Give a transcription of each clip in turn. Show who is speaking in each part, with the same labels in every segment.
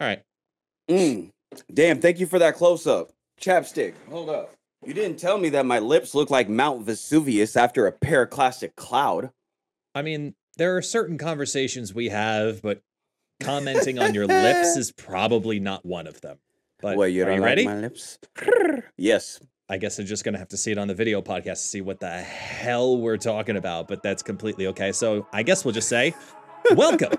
Speaker 1: All right.
Speaker 2: Mm. Damn, thank you for that close up. Chapstick, hold up. You didn't tell me that my lips look like Mount Vesuvius after a pyroclastic cloud.
Speaker 1: I mean, there are certain conversations we have, but commenting on your lips is probably not one of them. But
Speaker 2: Wait, you
Speaker 1: are you
Speaker 2: like
Speaker 1: ready?
Speaker 2: my lips? yes.
Speaker 1: I guess I'm just gonna have to see it on the video podcast to see what the hell we're talking about, but that's completely okay. So I guess we'll just say, welcome.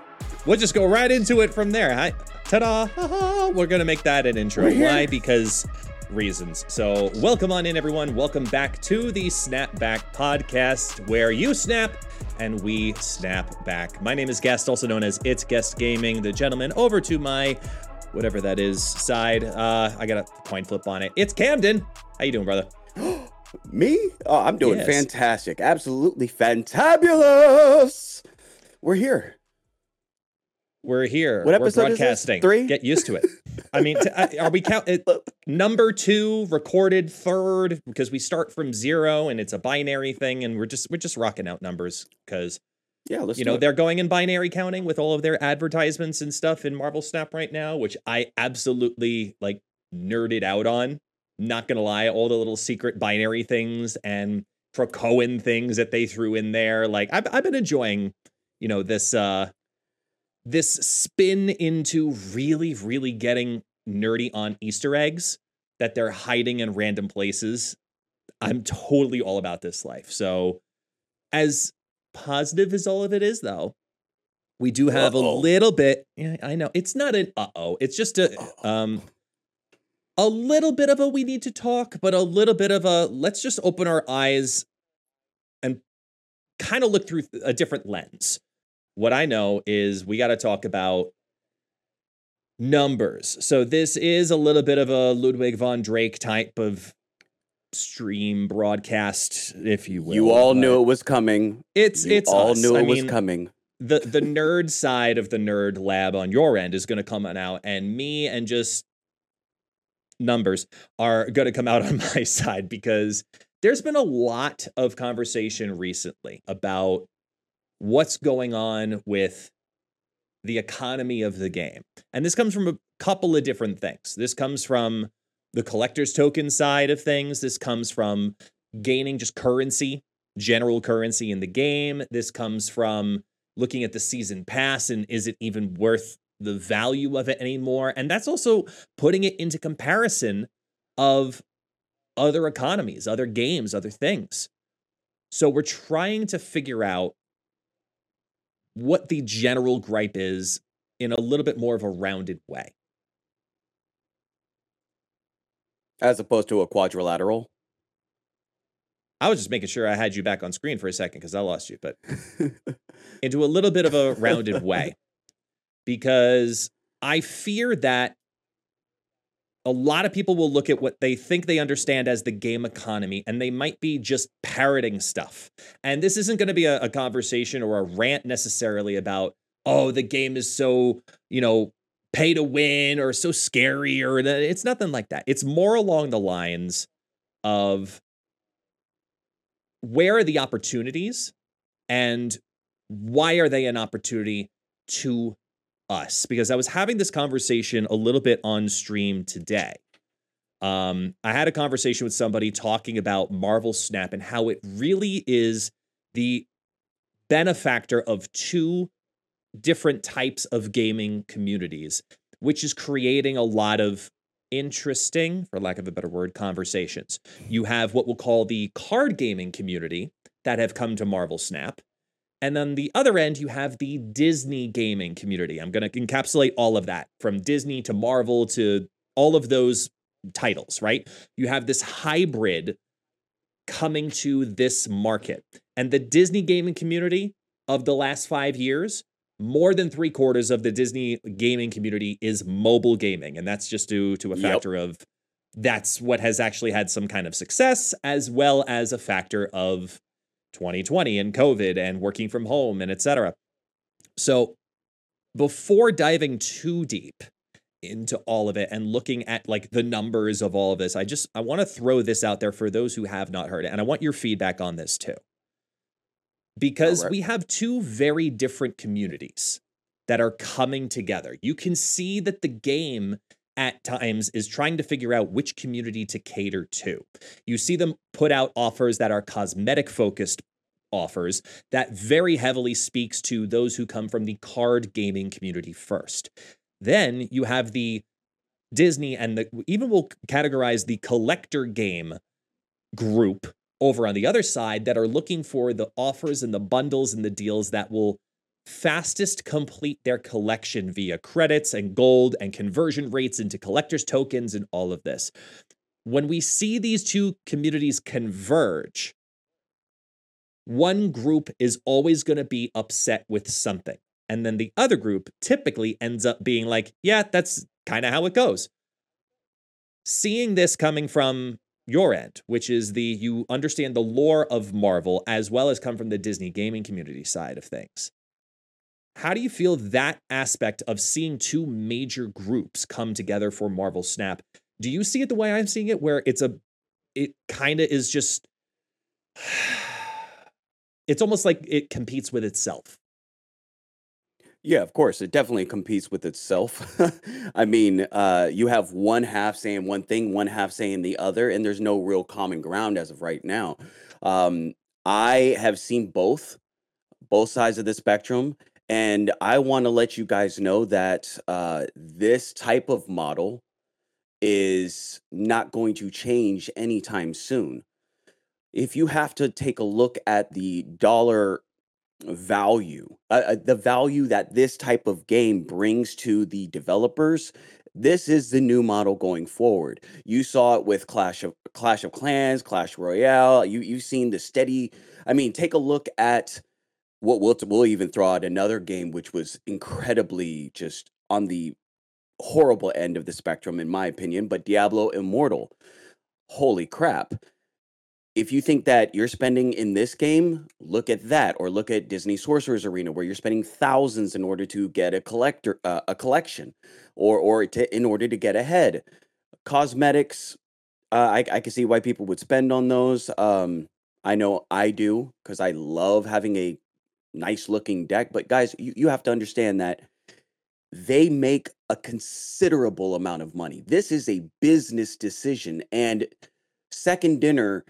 Speaker 1: We'll just go right into it from there. Hi, ta-da! ha-ha. We're gonna make that an intro. Why? Because reasons. So welcome on in, everyone. Welcome back to the Snapback Podcast, where you snap and we snap back. My name is Guest, also known as It's Guest Gaming. The gentleman over to my whatever that is side. Uh, I got a coin flip on it. It's Camden. How you doing, brother?
Speaker 2: Me? Oh, I'm doing
Speaker 1: Yes.
Speaker 2: fantastic. Absolutely fantabulous. We're here.
Speaker 1: We're here.
Speaker 2: What
Speaker 1: We're
Speaker 2: episode is this?
Speaker 1: broadcasting.
Speaker 2: Three?
Speaker 1: Get used to it. I mean, t- are we count it, number two recorded third because we start from zero and it's a binary thing and we're just we're just rocking out numbers because
Speaker 2: Yeah,
Speaker 1: you know
Speaker 2: it.
Speaker 1: they're going in binary counting with all of their advertisements and stuff in Marvel Snap right now, which I absolutely like nerded out on. Not gonna lie, all the little secret binary things and Krakoan things that they threw in there. Like I've I've been enjoying, you know, this uh this spin into really, really getting nerdy on Easter eggs that they're hiding in random places. I'm totally all about this life. So as positive as all of it is though, we do have
Speaker 2: Uh-oh.
Speaker 1: a little bit yeah, I know. It's not an uh-oh. It's just a um a little bit of a we need to talk, but a little bit of a let's just open our eyes and kind of look through a different lens. What I know is we got to talk about numbers. So this is a little bit of a Ludwig von Drake type of stream broadcast, if you will.
Speaker 2: You all knew it was coming.
Speaker 1: It's
Speaker 2: You
Speaker 1: it's
Speaker 2: all
Speaker 1: us.
Speaker 2: knew it
Speaker 1: I
Speaker 2: was
Speaker 1: mean,
Speaker 2: coming.
Speaker 1: the the nerd side of the nerd lab on your end is going to come on out and me and just numbers are going to come out on my side because there's been a lot of conversation recently about what's going on with the economy of the game. And this comes from a couple of different things. This comes from the collector's token side of things. This comes from gaining just currency, general currency in the game. This comes from looking at the season pass and is it even worth the value of it anymore? And that's also putting it into comparison of other economies, other games, other things. So we're trying to figure out what the general gripe is in a little bit more of a rounded way.
Speaker 2: As opposed to a quadrilateral.
Speaker 1: I was just making sure I had you back on screen for a second because I lost you, but into a little bit of a rounded way because I fear that a lot of people will look at what they think they understand as the game economy and they might be just parroting stuff. And this isn't going to be a, a conversation or a rant necessarily about, oh, the game is so, you know, pay to win or so scary or it's nothing like that. It's more along the lines of where are the opportunities and why are they an opportunity to us because I was having this conversation a little bit on stream today. Um, I had a conversation with somebody talking about Marvel Snap and how it really is the benefactor of two different types of gaming communities, which is creating a lot of interesting, for lack of a better word, conversations. You have what we'll call the card gaming community that have come to Marvel Snap. And then the other end, you have the Disney gaming community. I'm going to encapsulate all of that from Disney to Marvel to all of those titles, right? You have this hybrid coming to this market. And the Disney gaming community of the last five years, more than three quarters of the Disney gaming community is mobile gaming. And that's just due to a
Speaker 2: Yep.
Speaker 1: factor of that's what has actually had some kind of success, as well as a factor of 2020 and COVID and working from home and et cetera. So before diving too deep into all of it and looking at like the numbers of all of this, I just I want to throw this out there for those who have not heard it. And I want your feedback on this too. Because
Speaker 2: Alright.
Speaker 1: we have two very different communities that are coming together. You can see that the game at times is trying to figure out which community to cater to. You see them put out offers that are cosmetic focused offers that very heavily speaks to those who come from the card gaming community first. Then you have the Disney and the even will categorize the collector game group over on the other side that are looking for the offers and the bundles and the deals that will fastest complete their collection via credits and gold and conversion rates into collector's tokens and all of this. When we see these two communities converge, one group is always going to be upset with something. And then the other group typically ends up being like, yeah, that's kind of how it goes. Seeing this coming from your end, which is the you understand the lore of Marvel as well as come from the Disney gaming community side of things. How do you feel that aspect of seeing two major groups come together for Marvel Snap? Do you see it the way I'm seeing it, where it's a, it kind of is just, it's almost like it competes with itself.
Speaker 2: Yeah, of course, it definitely competes with itself. I mean, uh, you have one half saying one thing, one half saying the other, and there's no real common ground as of right now. Um, I have seen both, both sides of the spectrum, and I want to let you guys know that uh, this type of model is not going to change anytime soon. If you have to take a look at the dollar value, uh, uh, the value that this type of game brings to the developers. This is the new model going forward. You saw it with Clash of Clash of Clans, Clash Royale. You you've seen the steady. I mean, take a look at what we'll we'll even throw out another game which was incredibly just on the horrible end of the spectrum in my opinion, but Diablo Immortal. Holy crap if you think that you're spending in this game, look at that, or look at Disney Sorcerer's Arena, where you're spending thousands in order to get a collector, uh, a collection, or or to, in order to get ahead. Cosmetics, uh, I I can see why people would spend on those. Um, I know I do because I love having a nice looking deck. But guys, you, you have to understand that they make a considerable amount of money. This is a business decision, and second dinner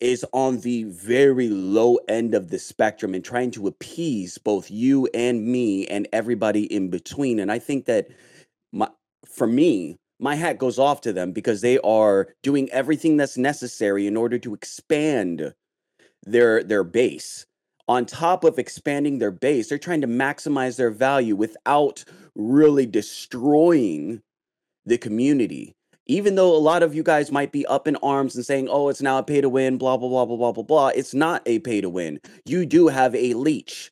Speaker 2: is on the very low end of the spectrum and trying to appease both you and me and everybody in between. And I think that my, for me, my hat goes off to them because they are doing everything that's necessary in order to expand their their base. On top of expanding their base, they're trying to maximize their value without really destroying the community even though a lot of you guys might be up in arms and saying, oh, it's now a pay to win, blah, blah, blah, blah, blah, blah, blah, it's not a pay to win. You do have a leech.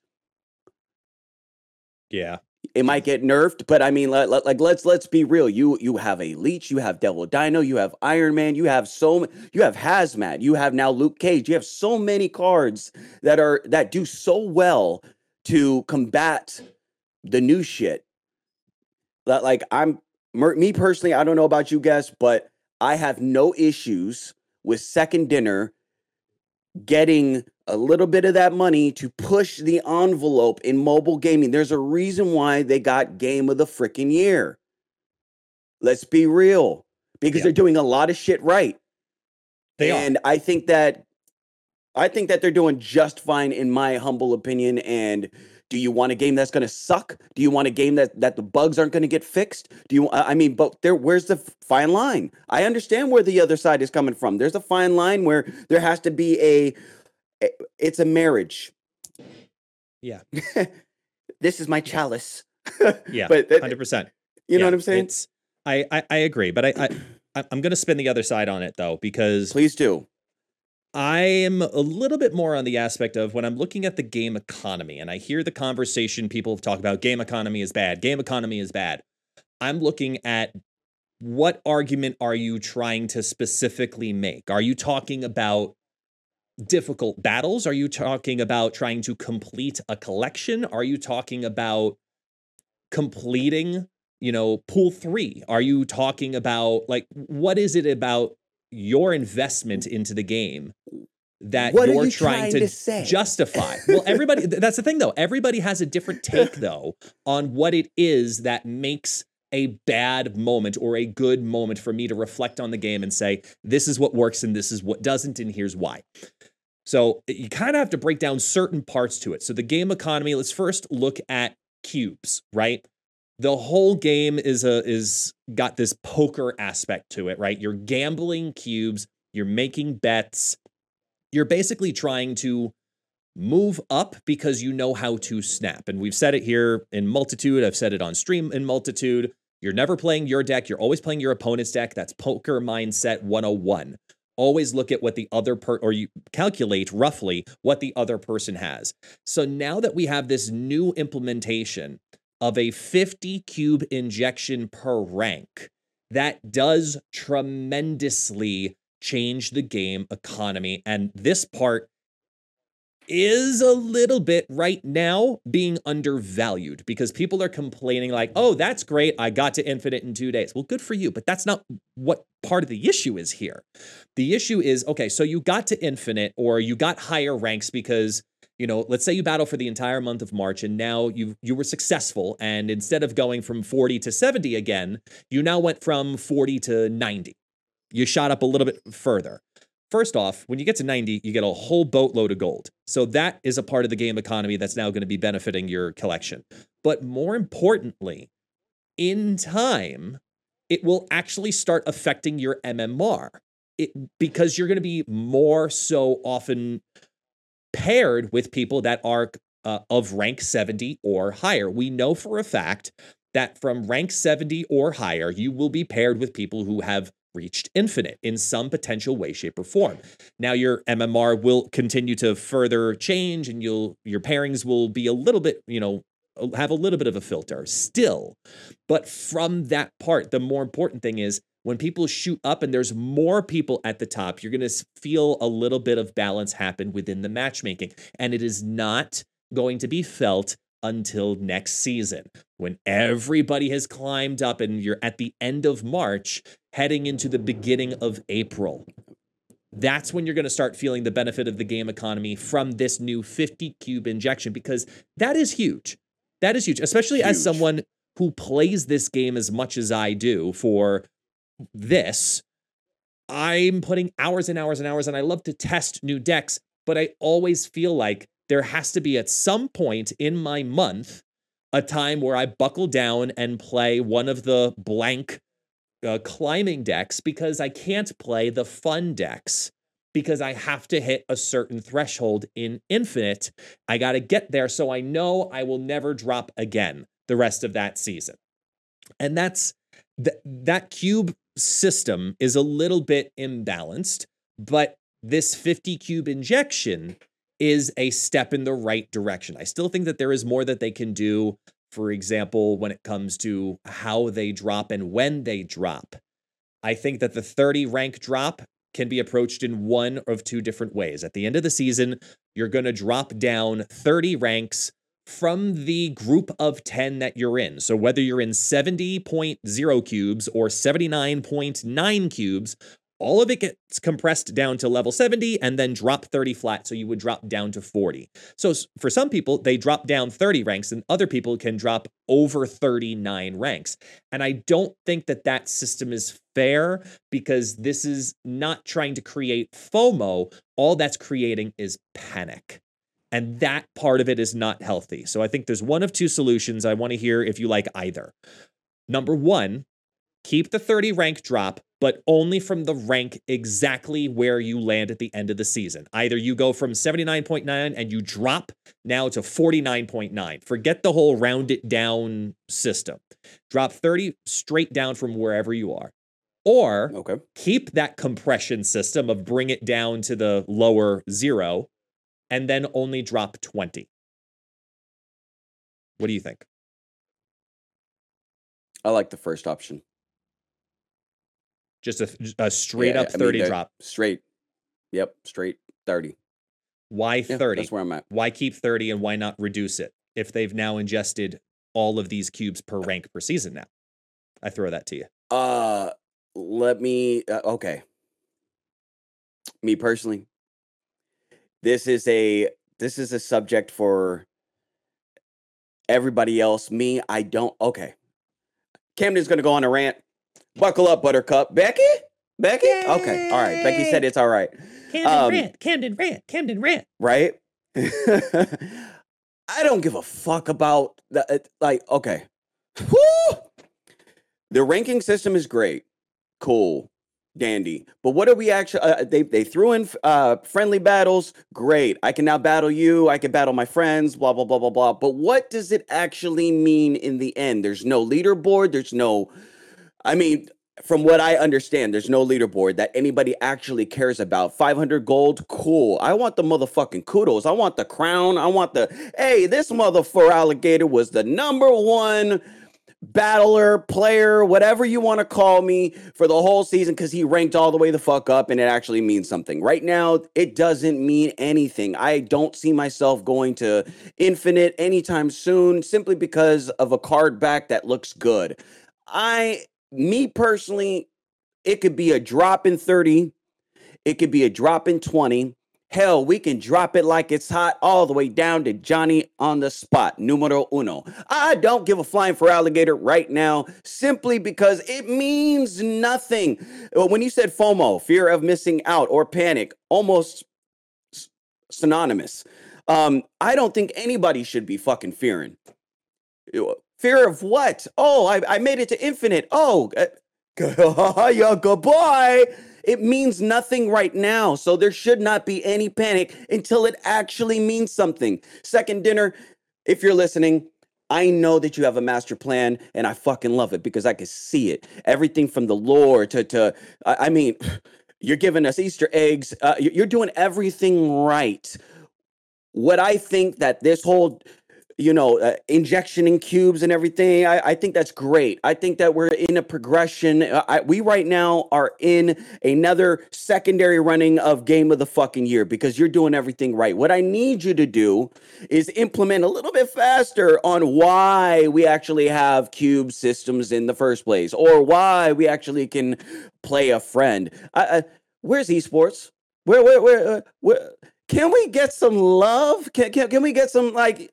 Speaker 1: Yeah.
Speaker 2: It might get nerfed, but I mean, like, like let's let's be real. You you have a leech, you have Devil Dino, you have Iron Man, you have so you have Hazmat, you have now Luke Cage. You have so many cards that are that do so well to combat the new shit. That like I'm me personally, I don't know about you guys, but I have no issues with second dinner getting a little bit of that money to push the envelope in mobile gaming. There's a reason why they got game of the freaking year. Let's be real, because yeah. they're doing a lot of shit right. They and are. I think that I think that they're doing just fine in my humble opinion and do you want a game that's going to suck? Do you want a game that that the bugs aren't going to get fixed? Do you I mean, but there where's the fine line? I understand where the other side is coming from. There's a fine line where there has to be a, a it's a marriage.
Speaker 1: Yeah.
Speaker 2: this is my chalice.
Speaker 1: yeah. but 100%.
Speaker 2: Eh, you yeah, know what I'm saying?
Speaker 1: It's I I, I agree, but I, I I'm going to spin the other side on it though because
Speaker 2: Please do.
Speaker 1: I am a little bit more on the aspect of when I'm looking at the game economy and I hear the conversation people talk about game economy is bad, game economy is bad. I'm looking at what argument are you trying to specifically make? Are you talking about difficult battles? Are you talking about trying to complete a collection? Are you talking about completing, you know, pool 3? Are you talking about like what is it about your investment into the game that
Speaker 2: What
Speaker 1: you're
Speaker 2: you
Speaker 1: trying,
Speaker 2: trying
Speaker 1: to,
Speaker 2: to
Speaker 1: justify. well, everybody, that's the thing though. Everybody has a different take though on what it is that makes a bad moment or a good moment for me to reflect on the game and say, this is what works and this is what doesn't, and here's why. So you kind of have to break down certain parts to it. So the game economy, let's first look at cubes, right? The whole game is a is got this poker aspect to it, right? You're gambling cubes, you're making bets. You're basically trying to move up because you know how to snap. And we've said it here in multitude. I've said it on stream in multitude. You're never playing your deck, you're always playing your opponent's deck. That's poker mindset 101 always look at what the other per or you calculate roughly what the other person has. So now that we have this new implementation of a 50 cube injection per rank, that does tremendously change the game economy. And this part is a little bit right now being undervalued because people are complaining like, "Oh, that's great. I got to infinite in 2 days." Well, good for you, but that's not what part of the issue is here. The issue is, okay, so you got to infinite or you got higher ranks because you know, let's say you battle for the entire month of March and now you you were successful and instead of going from 40 to 70 again, you now went from 40 to 90. You shot up a little bit further. First off, when you get to 90, you get a whole boatload of gold. So that is a part of the game economy that's now going to be benefiting your collection. But more importantly, in time, it will actually start affecting your MMR. It because you're going to be more so often paired with people that are uh, of rank 70 or higher. We know for a fact that from rank 70 or higher, you will be paired with people who have reached infinite in some potential way shape or form. Now your mmr will continue to further change and you'll your pairings will be a little bit you know have a little bit of a filter still. But from that part the more important thing is when people shoot up and there's more people at the top you're going to feel a little bit of balance happen within the matchmaking. And it is not going to be felt until next season. When everybody has climbed up and you're at the end of March heading into the beginning of April. That's when you're going to start feeling the benefit of the game economy from this new 50 cube injection because that is huge. That is huge, especially huge. as someone who plays this game as much as I do for this. I'm putting hours and hours and hours, and I love to test new decks, but I always feel like there has to be at some point in my month a time where I buckle down and play one of the blank uh, climbing decks because I can't play the fun decks because I have to hit a certain threshold in infinite. I got to get there so I know I will never drop again the rest of that season. And that's th- that cube system is a little bit imbalanced, but this 50 cube injection is a step in the right direction. I still think that there is more that they can do for example, when it comes to how they drop and when they drop. I think that the 30 rank drop can be approached in one of two different ways. At the end of the season, you're going to drop down 30 ranks from the group of 10 that you're in. So whether you're in 70.0 cubes or 79.9 cubes, all of it gets compressed down to level 70 and then drop 30 flat. So you would drop down to 40. So for some people, they drop down 30 ranks and other people can drop over 39 ranks. And I don't think that that system is fair because this is not trying to create FOMO. All that's creating is panic. And that part of it is not healthy. So I think there's one of two solutions. I want to hear if you like either. Number one, keep the 30 rank drop, but only from the rank exactly where you land at the end of the season. Either you go from 79.9 and you drop now to 49.9. Forget the whole round it down system. Drop 30 straight down from wherever you are. Or okay. keep that compression system of bring it down to the lower zero and then only drop 20. What do you think?
Speaker 2: I like the first option.
Speaker 1: Just a, a straight yeah, up 30 mean, drop.
Speaker 2: Straight. Yep, straight 30.
Speaker 1: Why
Speaker 2: yeah,
Speaker 1: 30?
Speaker 2: That's where I'm at.
Speaker 1: Why keep 30 and why not reduce it if they've now ingested all of these cubes per rank per season now? I throw that to you.
Speaker 2: Uh let me uh, okay. Me personally, this is a this is a subject for everybody else. Me, I don't. Okay, Camden's gonna go on a rant. Buckle up, Buttercup. Becky, Becky. Okay, all right. Becky said it's all right.
Speaker 1: Camden
Speaker 2: Um,
Speaker 1: rant, Camden rant, Camden rant.
Speaker 2: right? I don't give a fuck about that. Like, okay, Woo! the ranking system is great, cool, dandy. But what are we actually? Uh, they they threw in uh, friendly battles. Great, I can now battle you. I can battle my friends. Blah blah blah blah blah. But what does it actually mean in the end? There's no leaderboard. There's no. I mean, from what I understand, there's no leaderboard that anybody actually cares about. 500 gold, cool. I want the motherfucking kudos. I want the crown. I want the, hey, this motherfucker alligator was the number one battler, player, whatever you want to call me for the whole season because he ranked all the way the fuck up and it actually means something. Right now, it doesn't mean anything. I don't see myself going to infinite anytime soon simply because of a card back that looks good. I me personally, it could be a drop in 30, it could be a drop in 20. Hell, we can drop it like it's hot all the way down to Johnny on the spot, numero uno. I don't give a flying for alligator right now simply because it means nothing. When you said FOMO, fear of missing out, or panic, almost synonymous. Um, I don't think anybody should be fucking fearing. Fear of what? Oh, I, I made it to infinite. Oh, yeah, goodbye. It means nothing right now. So there should not be any panic until it actually means something. Second dinner, if you're listening, I know that you have a master plan and I fucking love it because I can see it. Everything from the lore to, to I I mean, you're giving us Easter eggs. Uh, you're doing everything right what I think that this whole, you know, uh, injection in cubes and everything, I, I think that's great. I think that we're in a progression. Uh, I, we right now are in another secondary running of game of the fucking year because you're doing everything right. What I need you to do is implement a little bit faster on why we actually have cube systems in the first place or why we actually can play a friend. I, where's esports? Where, where, where, uh, where? Can we get some love? Can, can, can we get some like?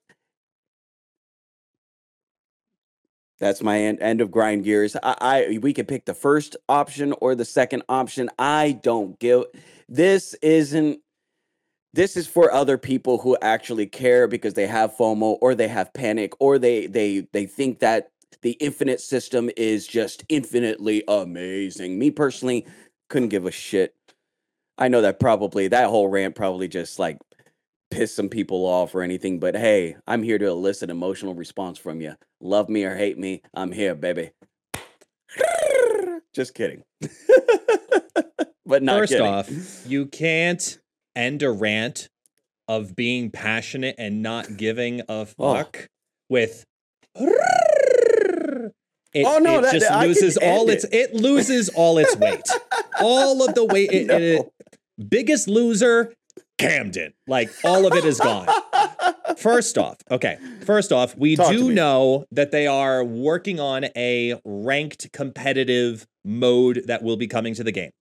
Speaker 2: That's my end, end of grind gears. I, I we can pick the first option or the second option. I don't give. This isn't. This is for other people who actually care because they have FOMO or they have panic or they they they think that the infinite system is just infinitely amazing. Me personally, couldn't give a shit. I know that probably that whole rant probably just like pissed some people off or anything, but hey, I'm here to elicit emotional response from you. Love me or hate me, I'm here, baby. Just kidding. but not
Speaker 1: First
Speaker 2: kidding.
Speaker 1: off, you can't end a rant of being passionate and not giving a
Speaker 2: Oh.
Speaker 1: fuck with. It,
Speaker 2: Oh, no,
Speaker 1: it
Speaker 2: that-
Speaker 1: just
Speaker 2: can
Speaker 1: loses all its it loses all its weight. all of the weight. it- it-
Speaker 2: No.
Speaker 1: biggest loser, Camden. Like all of it is gone. First off, okay. First off, we
Speaker 2: Talk
Speaker 1: do know that they are working on a ranked competitive mode that will be coming to the game.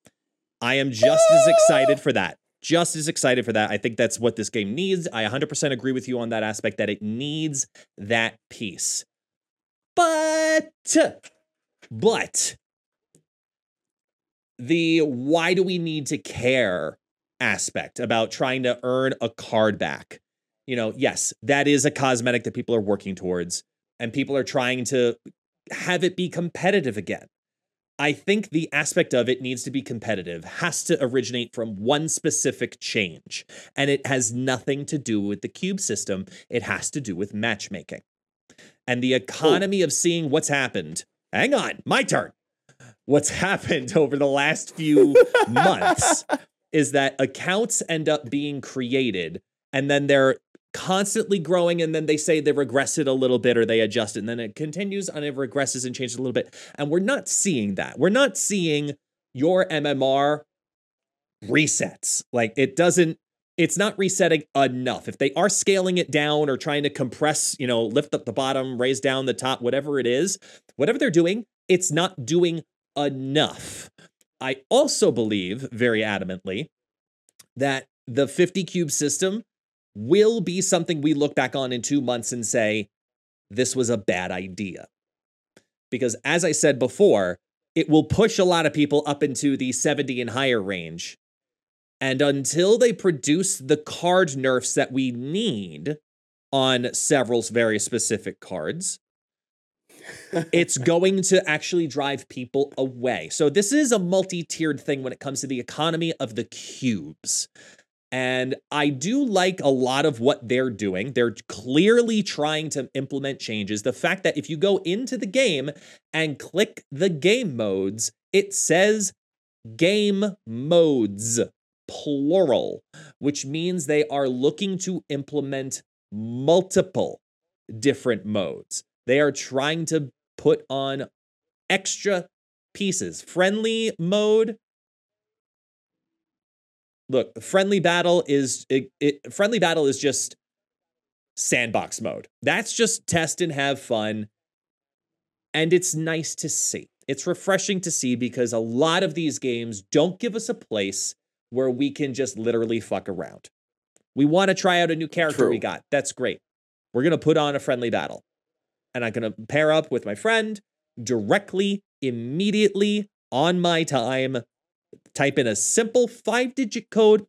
Speaker 1: I am just as excited for that. Just as excited for that. I think that's what this game needs. I 100% agree with you on that aspect that it needs that piece. But, but, the why do we need to care aspect about trying to earn a card back. You know, yes, that is a cosmetic that people are working towards, and people are trying to have it be competitive again. I think the aspect of it needs to be competitive, has to originate from one specific change, and it has nothing to do with the cube system. It has to do with matchmaking. And the oh. economy of seeing what's happened. Hang on, my turn. What's happened over the last few months is that accounts end up being created and then they're constantly growing and then they say they regress it a little bit or they adjust it and then it continues and it regresses and changes a little bit. And we're not seeing that. We're not seeing your mmr resets. Like it doesn't it's not resetting enough. If they are scaling it down or trying to compress you know lift up the bottom raise down the top whatever it is whatever they're doing it's not doing enough I also believe very adamantly that the 50 cube system will be something we look back on in two months and say, this was a bad idea. Because as I said before, it will push a lot of people up into the 70 and higher range. And until they produce the card nerfs that we need on several very specific cards, it's going to actually drive people away. So this is a multi-tiered thing when it comes to the economy of the cubes. And I do like a lot of what they're doing. They're clearly trying to implement changes. The fact that if you go into the game and click the game modes, it says game modes, plural, which means they are looking to implement multiple different modes. They are trying to put on extra pieces. Friendly mode. Look, friendly battle is it, it friendly battle is just sandbox mode. That's just test and have fun. And it's nice to see. It's refreshing to see because a lot of these games don't give us a place where we can just literally fuck around. We want to try out a new character True. we got. That's great. We're going to put on a friendly battle and I'm going to pair up with my friend directly, immediately on my time. Type in a simple five digit code.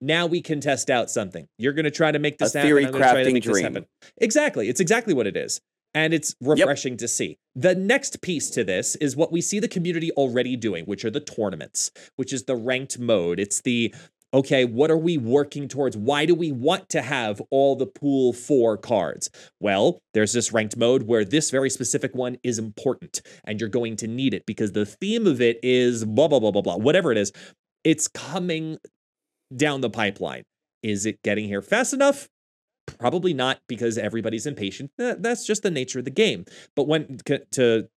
Speaker 1: Now we can test out something. You're going to try to make this
Speaker 2: a
Speaker 1: happen.
Speaker 2: Theory I'm to try to make dream. this.
Speaker 1: Exactly. It's exactly what it is. And it's refreshing yep. to see. The next piece to this is what we see the community already doing, which are the tournaments, which is the ranked mode. It's the okay, what are we working towards? Why do we want to have all the pool four cards? Well, there's this ranked mode where this very specific one is important and you're going to need it because the theme of it is blah, blah, blah, blah, blah, whatever it is. It's coming down the pipeline. Is it getting here fast enough? Probably not because everybody's impatient. That's just the nature of the game. But when to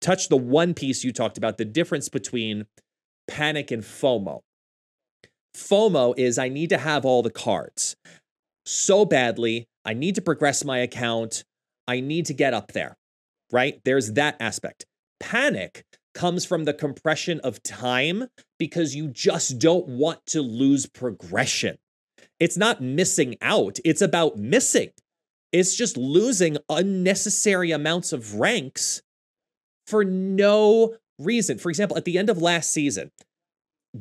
Speaker 1: touch the one piece you talked about, the difference between panic and FOMO. FOMO is I need to have all the cards so badly. I need to progress my account. I need to get up there, right? There's that aspect. Panic comes from the compression of time because you just don't want to lose progression. It's not missing out, it's about missing. It's just losing unnecessary amounts of ranks for no reason. For example, at the end of last season,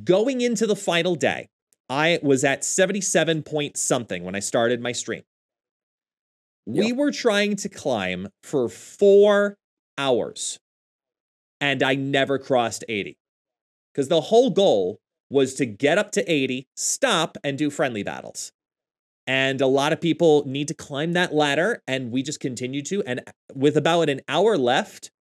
Speaker 1: going into the final day, I was at 77 point something when I started my stream. We were trying to climb for four hours and I never crossed 80 because the whole goal was to get up to 80, stop, and do friendly battles. And a lot of people need to climb that ladder, and we just continue to. And with about an hour left,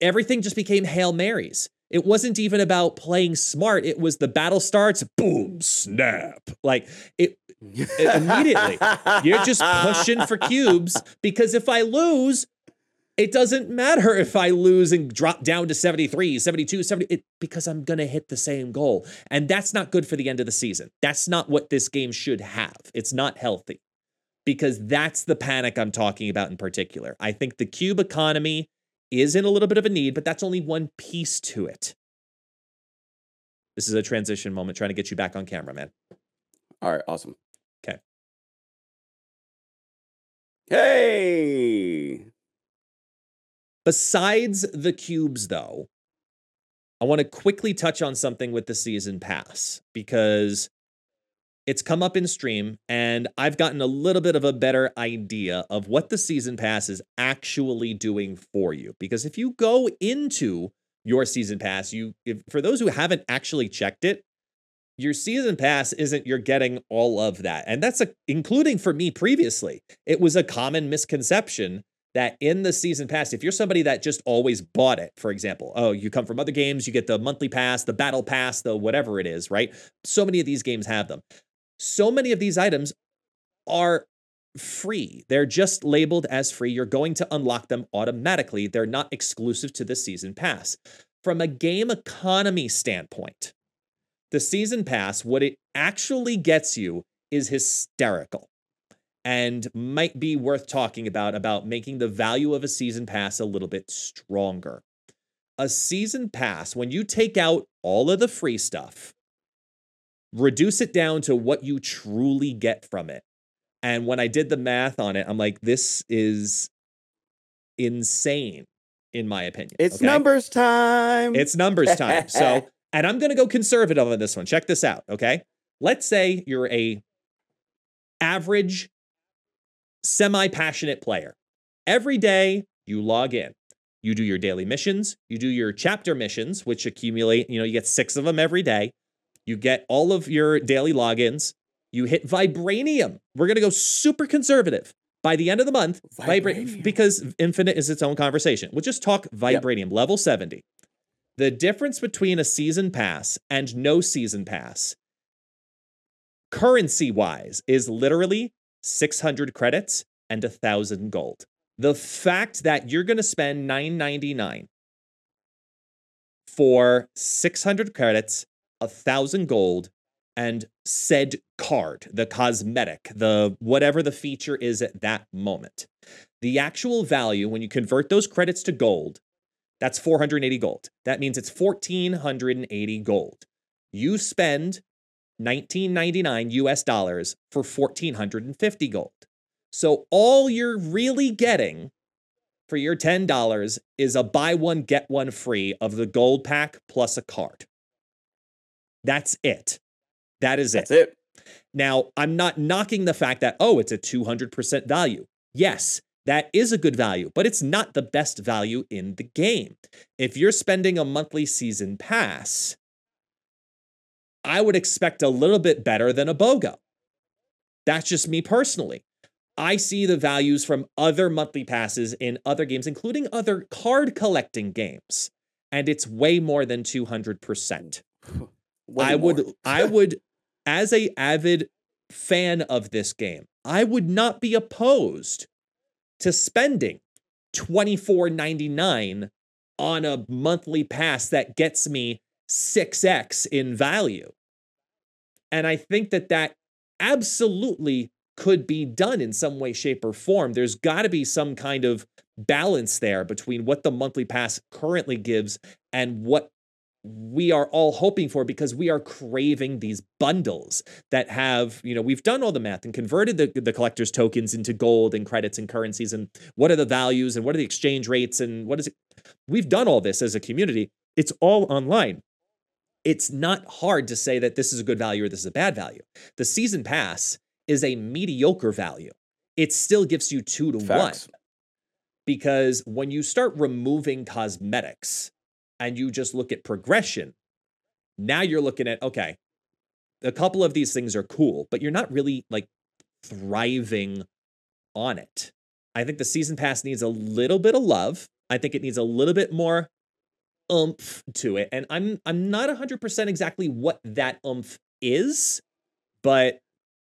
Speaker 1: everything just became Hail Marys. It wasn't even about playing smart. It was the battle starts, boom, snap. Like it, immediately. You're just pushing for cubes because if I lose, it doesn't matter if I lose and drop down to 73, 72, 70, it, because I'm going to hit the same goal. And that's not good for the end of the season. That's not what this game should have. It's not healthy because that's the panic I'm talking about in particular. I think the cube economy is in a little bit of a need, but that's only one piece to it. This is a transition moment trying to get you back on camera, man.
Speaker 2: All right, awesome.
Speaker 1: Okay.
Speaker 2: Hey.
Speaker 1: Besides the cubes, though, I want to quickly touch on something with the season pass because it's come up in stream and I've gotten a little bit of a better idea of what the season pass is actually doing for you. Because if you go into your season pass, you if, for those who haven't actually checked it, your season pass isn't you're getting all of that. And that's a, including for me previously. It was a common misconception that in the season pass, if you're somebody that just always bought it, for example, oh, you come from other games, you get the monthly pass, the battle pass, the whatever it is, right? So many of these games have them so many of these items are free. They're just labeled as free. You're going to unlock them automatically. They're not exclusive to the season pass. From a game economy standpoint, the season pass, what it actually gets you is hysterical and might be worth talking about about making the value of a season pass a little bit stronger. A season pass, when you take out all of the free stuff, reduce it down to what you truly get from it. And when I did the math on it, I'm like, this is insane, in my opinion.
Speaker 2: It's
Speaker 1: okay?
Speaker 2: numbers time.
Speaker 1: It's numbers time. So, and I'm going to go conservative on this one. Check this out, okay? Let's say you're a average semi-passionate player. Every day you log in. You do your daily missions, you do your chapter missions which accumulate, you know, you get 6 of them every day. You get all of your daily logins. You hit vibranium. We're going to go super conservative. By the end of the month, vibranium. Vibra- because infinite is its own conversation. We'll just talk vibranium, yep. level 70. The difference between a season pass and no season pass, currency wise, is literally 600 credits and a 1,000 gold. The fact that you're going to spend 999 for 600 credits, a 1,000 gold, and said card, the cosmetic, the whatever the feature is at that moment. The actual value, when you convert those credits to gold, that's 480 gold. That means it's 1480 gold. You spend 1999 US dollars for 1450 gold. So all you're really getting for your $10 is a buy one, get one free of the gold pack plus a card. That's it. That is
Speaker 2: That's
Speaker 1: it.
Speaker 2: it.
Speaker 1: Now, I'm not knocking the fact that, oh, it's a 200% value. Yes, that is a good value, but it's not the best value in the game. If you're spending a monthly season pass, I would expect a little bit better than a BOGO. That's just me personally. I see the values from other monthly passes in other games, including other card collecting games, and it's way more than 200%. I would I would as a avid fan of this game, I would not be opposed to spending $24.99 on a monthly pass that gets me 6x in value. And I think that that absolutely could be done in some way, shape, or form. There's got to be some kind of balance there between what the monthly pass currently gives and what we are all hoping for because we are craving these bundles that have, you know, we've done all the math and converted the, the collector's tokens into gold and credits and currencies and what are the values and what are the exchange rates and what is it? We've done all this as a community. It's all online. It's not hard to say that this is a good value or this is a bad value. The season pass is a mediocre value. It still gives you two to Facts. one. Because when you start removing cosmetics, and you just look at progression, now you're looking at, okay, a couple of these things are cool, but you're not really like thriving on it. I think the season pass needs a little bit of love. I think it needs a little bit more oomph to it. And I'm I'm not 100% exactly what that oomph is, but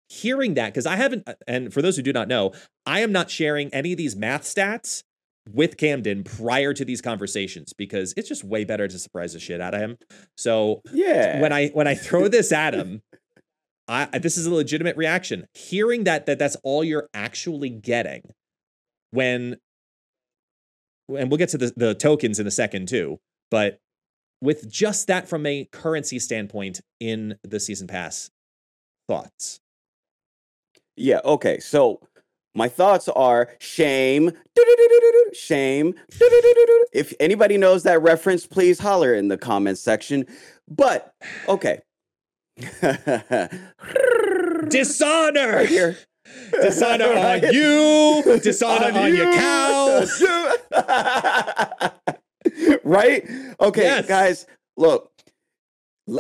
Speaker 1: hearing that cuz I haven't uh, and for those who do not know, I am not sharing any of these math stats with Camden prior to these conversations because it's just way better to surprise the shit out of him. So
Speaker 2: yeah,
Speaker 1: when I when I throw this at him, I this is a legitimate reaction. Hearing that that that's all you're actually getting when and we'll get to the, the tokens in a second too, but with just that from a currency standpoint in the season pass, thoughts.
Speaker 2: Yeah, okay. So my thoughts are shame, shame. If anybody knows that reference, please holler in the comments section. But okay.
Speaker 1: Dishonor.
Speaker 2: Right here.
Speaker 1: Dishonor on you. Dishonor on, on you. your cows.
Speaker 2: right? Okay, yes. guys, look.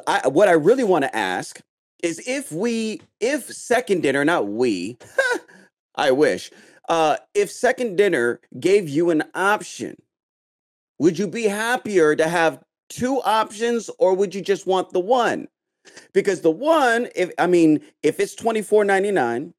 Speaker 2: I, what I really want to ask is if we, if second dinner, not we, I wish. Uh, if second dinner gave you an option, would you be happier to have two options or would you just want the one? Because the one, if I mean, if it's twenty four ninety nine,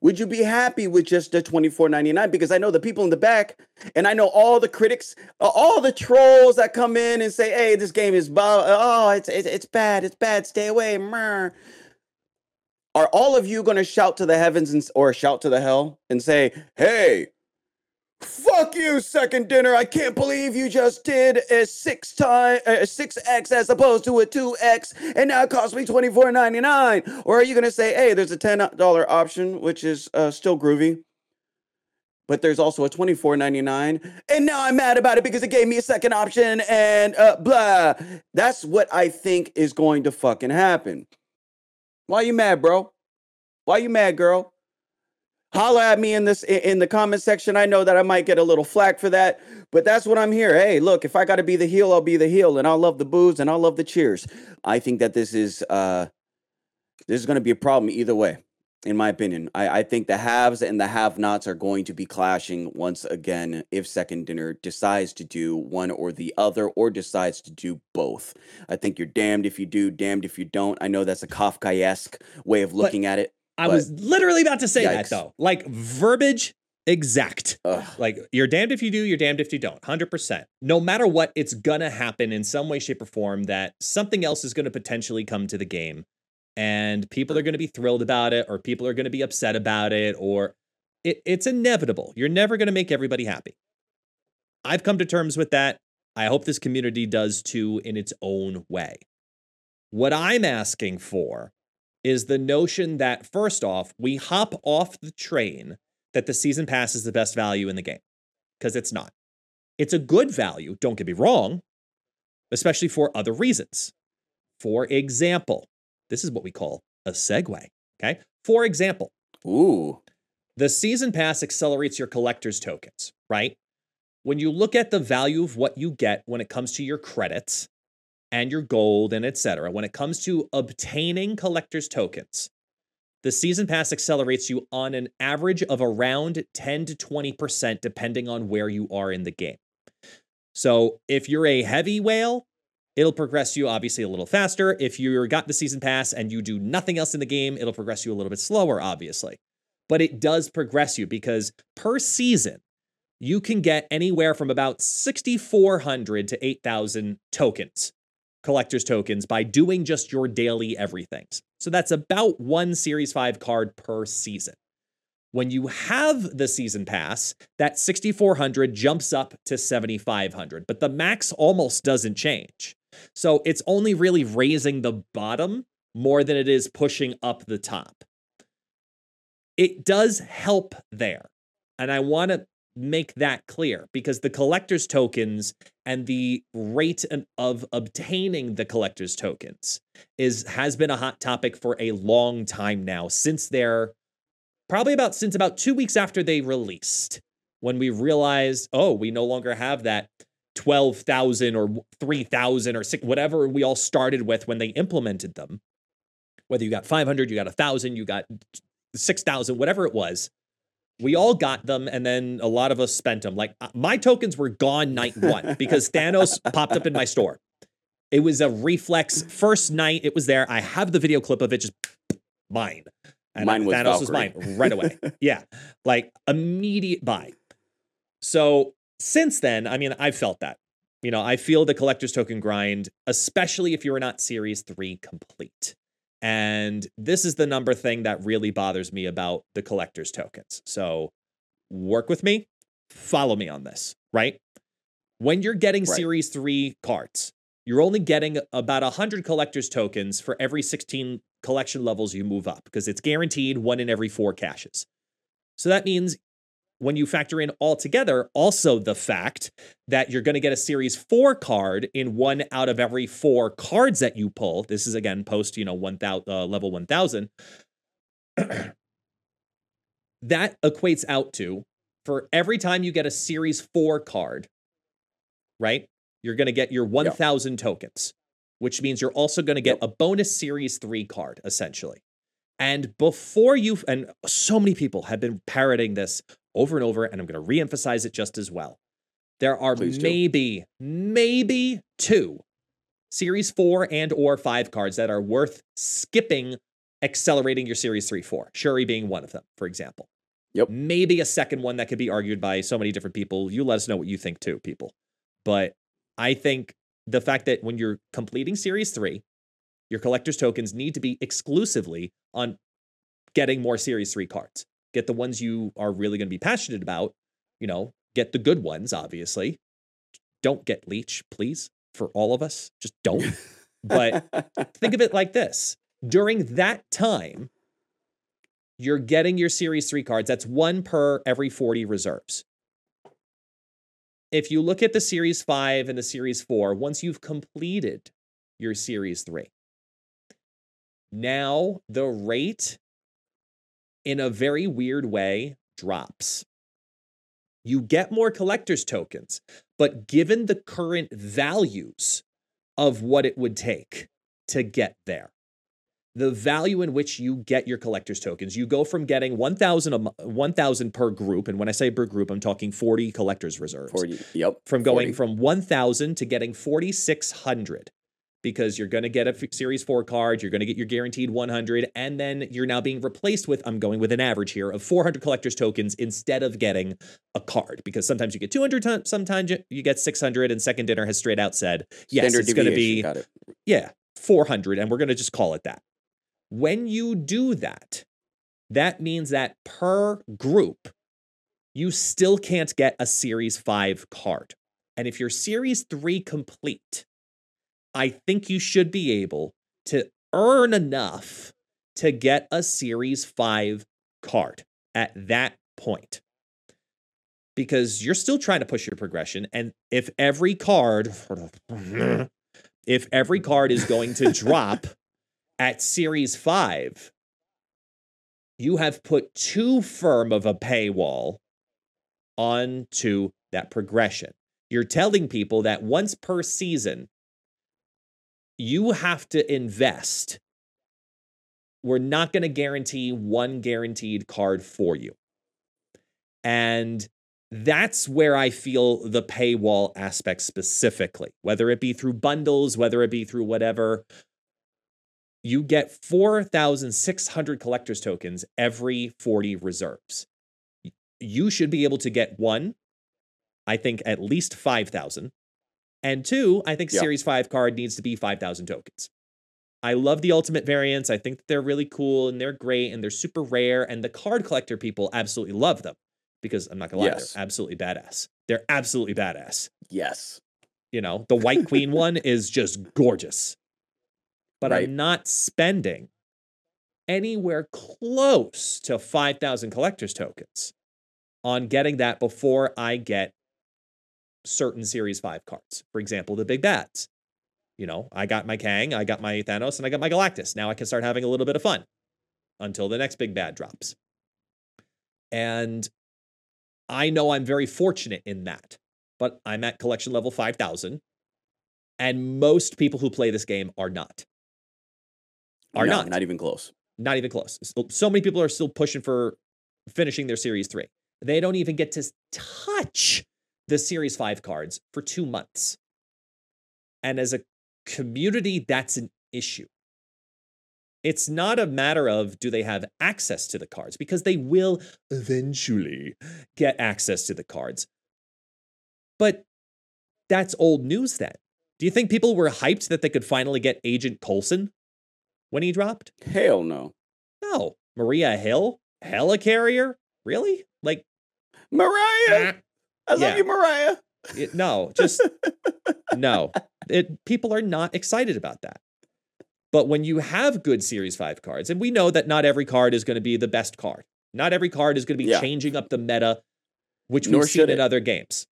Speaker 2: would you be happy with just the twenty four ninety nine? Because I know the people in the back, and I know all the critics, all the trolls that come in and say, "Hey, this game is bad. Oh, it's it's, it's bad. It's bad. Stay away." Are all of you going to shout to the heavens and, or shout to the hell and say, hey, Fuck you, second dinner. I can't believe you just did a six time a six X as opposed to a two X, and now it costs me twenty four ninety nine. Or are you gonna say, hey, there's a ten dollar option, which is uh, still groovy, but there's also a twenty four ninety nine, and now I'm mad about it because it gave me a second option and uh, blah. That's what I think is going to fucking happen. Why you mad, bro? Why you mad, girl? holla at me in this in the comment section. I know that I might get a little flack for that, but that's what I'm here. Hey, look, if I got to be the heel, I'll be the heel, and I'll love the boos and I'll love the cheers. I think that this is uh this is going to be a problem either way, in my opinion. I, I think the haves and the have-nots are going to be clashing once again if Second Dinner decides to do one or the other, or decides to do both. I think you're damned if you do, damned if you don't. I know that's a Kafkaesque way of looking but- at it
Speaker 1: I was literally about to say yikes. that though. Like verbiage exact. Ugh. Like you're damned if you do, you're damned if you don't. 100%. No matter what, it's going to happen in some way shape or form that something else is going to potentially come to the game and people are going to be thrilled about it or people are going to be upset about it or it, it's inevitable. You're never going to make everybody happy. I've come to terms with that. I hope this community does too in its own way. What I'm asking for is the notion that first off, we hop off the train that the season pass is the best value in the game because it's not. It's a good value, don't get me wrong, especially for other reasons. For example, this is what we call a segue. Okay. For example,
Speaker 2: ooh,
Speaker 1: the season pass accelerates your collector's tokens, right? When you look at the value of what you get when it comes to your credits, and your gold and etc. When it comes to obtaining collector's tokens, the season pass accelerates you on an average of around 10 to 20% depending on where you are in the game. So, if you're a heavy whale, it'll progress you obviously a little faster. If you got the season pass and you do nothing else in the game, it'll progress you a little bit slower, obviously. But it does progress you because per season, you can get anywhere from about 6,400 to 8,000 tokens collector's tokens by doing just your daily everythings. So that's about one Series 5 card per season. When you have the season pass, that 6400 jumps up to 7500, but the max almost doesn't change. So it's only really raising the bottom more than it is pushing up the top. It does help there. And I want to make that clear because the collector's tokens and the rate of obtaining the collector's tokens is has been a hot topic for a long time now since they're probably about since about 2 weeks after they released when we realized oh we no longer have that 12,000 or 3,000 or 6 whatever we all started with when they implemented them. Whether you got 500 you got 1,000 you got 6,000 whatever it was we all got them and then a lot of us spent them. Like uh, my tokens were gone night one because thanos popped up in my store. It was a reflex. First night it was there i have the video clip of it just mine.
Speaker 2: And mine was
Speaker 1: thanos was mine right away. Yeah. Like immediate buy. So since then i mean i've felt that you know i feel the collector's token grind especially if you're not series 3 complete and this is the number thing that really bothers me about the collector's tokens. So work with me, follow me on this, right? When you're getting right. Series 3 cards, you're only getting about 100 collector's tokens for every 16 collection levels you move up because it's guaranteed one in every four caches. So that means when you factor in altogether also the fact that you're going to get a series 4 card in one out of every 4 cards that you pull this is again post you know 1000 uh, level 1000 that equates out to for every time you get a series 4 card right you're going to get your 1000 yep. tokens which means you're also going to get yep. a bonus series 3 card essentially and before you, and so many people have been parroting this over and over, and I'm going to reemphasize it just as well. There are Please maybe, do. maybe two series four and or five cards that are worth skipping accelerating your series three, four. Shuri being one of them, for example.
Speaker 2: Yep.
Speaker 1: Maybe a second one that could be argued by so many different people. You let us know what you think too, people. But I think the fact that when you're completing series three, your collector's tokens need to be exclusively on getting more series three cards get the ones you are really going to be passionate about, you know, get the good ones, obviously. Don't get Leech, please, for all of us. Just don't. But think of it like this during that time, you're getting your Series 3 cards. That's one per every 40 reserves. If you look at the Series 5 and the Series 4, once you've completed your Series 3, now the rate, in a very weird way, drops. You get more collector's tokens, but given the current values of what it would take to get there, the value in which you get your collector's tokens, you go from getting 1,000 1,000 per group, and when I say per group, I'm talking 40 collector's reserves.
Speaker 2: 40, yep.
Speaker 1: From going 40. from 1,000 to getting 4,600 because you're going to get a Series 4 card, you're going to get your guaranteed 100, and then you're now being replaced with, I'm going with an average here, of 400 collector's tokens instead of getting a card. Because sometimes you get 200, sometimes you get 600, and Second Dinner has straight out said, yes, Standard it's going to be, yeah, 400, and we're going to just call it that. When you do that, that means that per group, you still can't get a Series 5 card. And if you're Series 3 complete, I think you should be able to earn enough to get a Series 5 card at that point. Because you're still trying to push your progression. And if every card, if every card is going to drop at Series 5, you have put too firm of a paywall onto that progression. You're telling people that once per season, you have to invest. We're not going to guarantee one guaranteed card for you. And that's where I feel the paywall aspect specifically, whether it be through bundles, whether it be through whatever. You get 4,600 collector's tokens every 40 reserves. You should be able to get one, I think at least 5,000 and two, I think yeah. Series 5 card needs to be 5,000 tokens. I love the ultimate variants. I think they're really cool and they're great and they're super rare. And the card collector people absolutely love them because I'm not gonna lie, yes. they're absolutely badass. They're absolutely badass.
Speaker 2: Yes.
Speaker 1: You know, the White Queen one is just gorgeous. But right. I'm not spending anywhere close to 5,000 collector's tokens on getting that before I get certain Series 5 cards. For example, the big bats. You know, I got my Kang, I got my Thanos, and I got my Galactus. Now I can start having a little bit of fun until the next big bad drops. And I know I'm very fortunate in that, but I'm at collection level 5,000. And most people who play this game are not.
Speaker 2: Are no, not. Not even close.
Speaker 1: Not even close. So many people are still pushing for finishing their Series 3. They don't even get to touch the Series 5 cards for two months. And as a community, that's an issue. It's not a matter of do they have access to the cards, because they will eventually get access to the cards. But that's old news then. Do you think people were hyped that they could finally get Agent Coulson when he dropped?
Speaker 2: Hell no.
Speaker 1: No. Maria Hill? Helicarrier? Really? Like
Speaker 2: Mariah? I yeah. love you, Mariah.
Speaker 1: It, no, just no. It, people are not excited about that. But when you have good Series 5 cards, and we know that not every card is going to be the best card, not every card is going to be yeah. changing up the meta, which Nor we've seen in other games.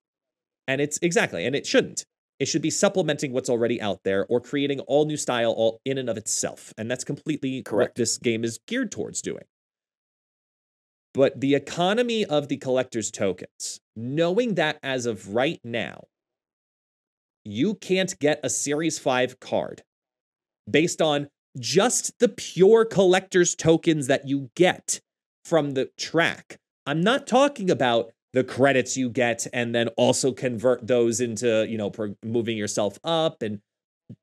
Speaker 1: And it's exactly, and it shouldn't. It should be supplementing what's already out there or creating all new style all in and of itself. And that's completely Correct. what this game is geared towards doing. But the economy of the collector's tokens, knowing that as of right now, you can't get a Series 5 card based on just the pure collector's tokens that you get from the track. I'm not talking about the credits you get and then also convert those into, you know, pro- moving yourself up. And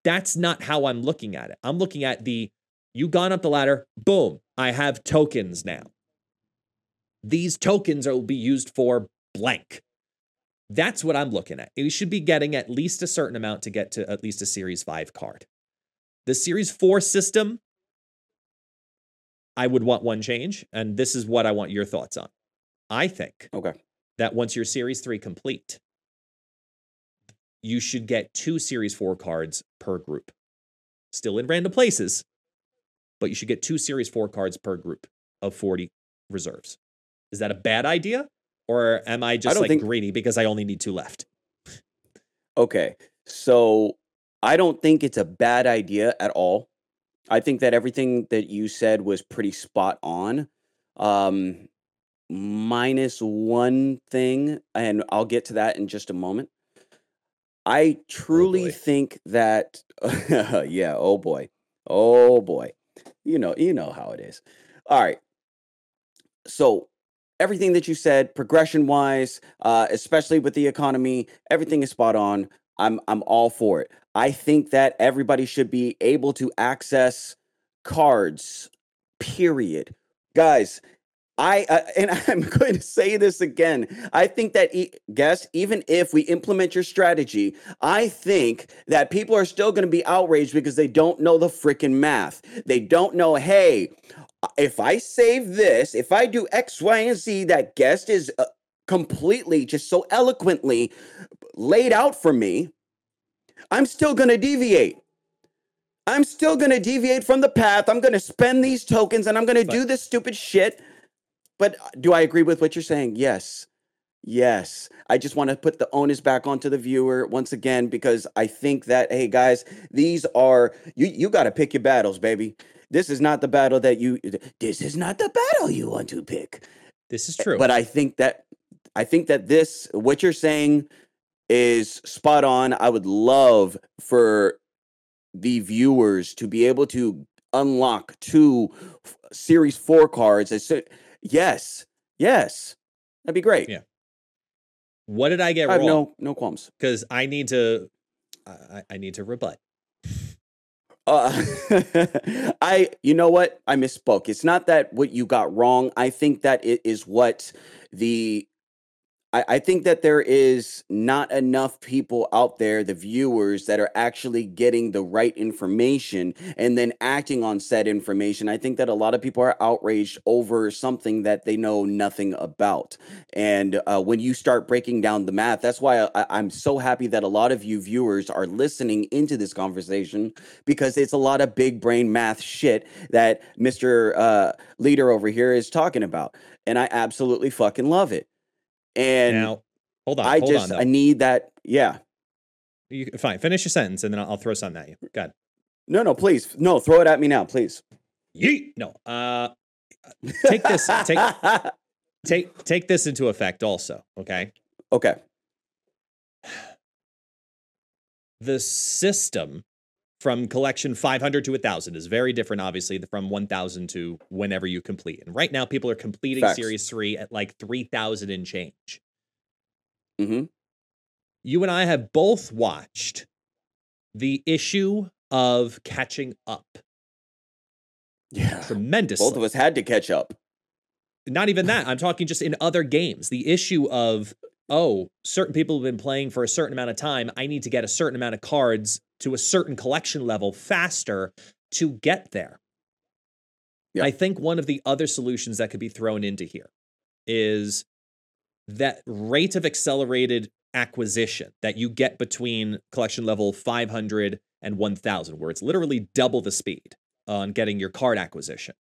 Speaker 1: that's not how I'm looking at it. I'm looking at the you gone up the ladder, boom, I have tokens now these tokens will be used for blank. That's what I'm looking at. You should be getting at least a certain amount to get to at least a Series 5 card. The Series 4 system, I would want one change, and this is what I want your thoughts on. I think
Speaker 2: okay.
Speaker 1: that once you're Series 3 complete, you should get two Series 4 cards per group. Still in random places, but you should get two Series 4 cards per group of 40 reserves. Is that a bad idea? Or am I just
Speaker 2: don't
Speaker 1: like
Speaker 2: think-
Speaker 1: greedy because I only need two left?
Speaker 2: Okay. So I don't think it's a bad idea at all. I think that everything that you said was pretty spot on. Um, minus one thing, and I'll get to that in just a moment. I truly
Speaker 1: boy.
Speaker 2: think that, yeah, oh boy, oh boy, you know, you know how it is. All right. So everything that you said, progression wise, uh, especially with the economy, everything is spot on. I'm I'm all for it. I think that everybody should be able to access cards. Period, guys. I uh, and I'm going to say this again. I think that e- guess even if we implement your strategy, I think that people are still going to be outraged because they don't know the freaking math. They don't know. Hey, if I save this, if I do X, Y, and Z, that guest is uh, completely just so eloquently laid out for me, I'm still going to deviate. I'm still going to deviate from the path. I'm going to spend these tokens and I'm going to do this stupid shit. But uh, do I agree with what you're saying? Yes. Yes. I just want to put the onus back onto the viewer once again because I think that hey guys, these are you you got to pick your battles, baby. This is not the battle that you this is not the battle you want to pick.
Speaker 1: This is eh, true.
Speaker 2: But I think that I think that this what you're saying is spot on. I would love for the viewers to be able to unlock two series 4 cards yes. Yes. That'd be great.
Speaker 1: Yeah. What did I get
Speaker 2: I
Speaker 1: wrong?
Speaker 2: no no qualms.
Speaker 1: Because I need to, I, I need to rebut.
Speaker 2: Uh, I, you know what? I misspoke. It's not that what you got wrong. I think that it is what the, I, I think that there is not enough people out there, the viewers, that are actually getting the right information and then acting on said information. I think that a lot of people are outraged over something that they know nothing about. And uh, when you start breaking down the math, that's why I, I'm so happy that a lot of you viewers are listening into this conversation because it's a lot of big brain math shit that Mr. Uh, Leader over here is talking about. And I absolutely fucking love it. And
Speaker 1: now, hold on.
Speaker 2: I
Speaker 1: hold
Speaker 2: just,
Speaker 1: on,
Speaker 2: I need that. Yeah.
Speaker 1: You, fine. Finish your sentence, and then I'll, I'll throw something at you. God.
Speaker 2: No, no, please. No, throw it at me now, please.
Speaker 1: Yeet. No. Uh, take this. Take take take this into effect. Also, okay.
Speaker 2: okay.
Speaker 1: The system from collection 500 to 1000 is very different obviously from 1000 to whenever you complete. And right now people are completing
Speaker 2: Facts.
Speaker 1: series 3 at like 3000 and change.
Speaker 2: Hmm
Speaker 1: you and i have both watched the issue of catching up.
Speaker 2: Yeah.
Speaker 1: tremendous
Speaker 2: Both of us had to catch up.
Speaker 1: not even that. I'm talking just in other games. The issue of oh certain people have been playing for a certain amount of time. I need to get a certain amount of cards to a certain collection level faster to get there. I think one of the other solutions that could be thrown into here is that rate of accelerated acquisition that you get between collection level 500 and 1000 where it's literally double the speed on getting your card acquisition.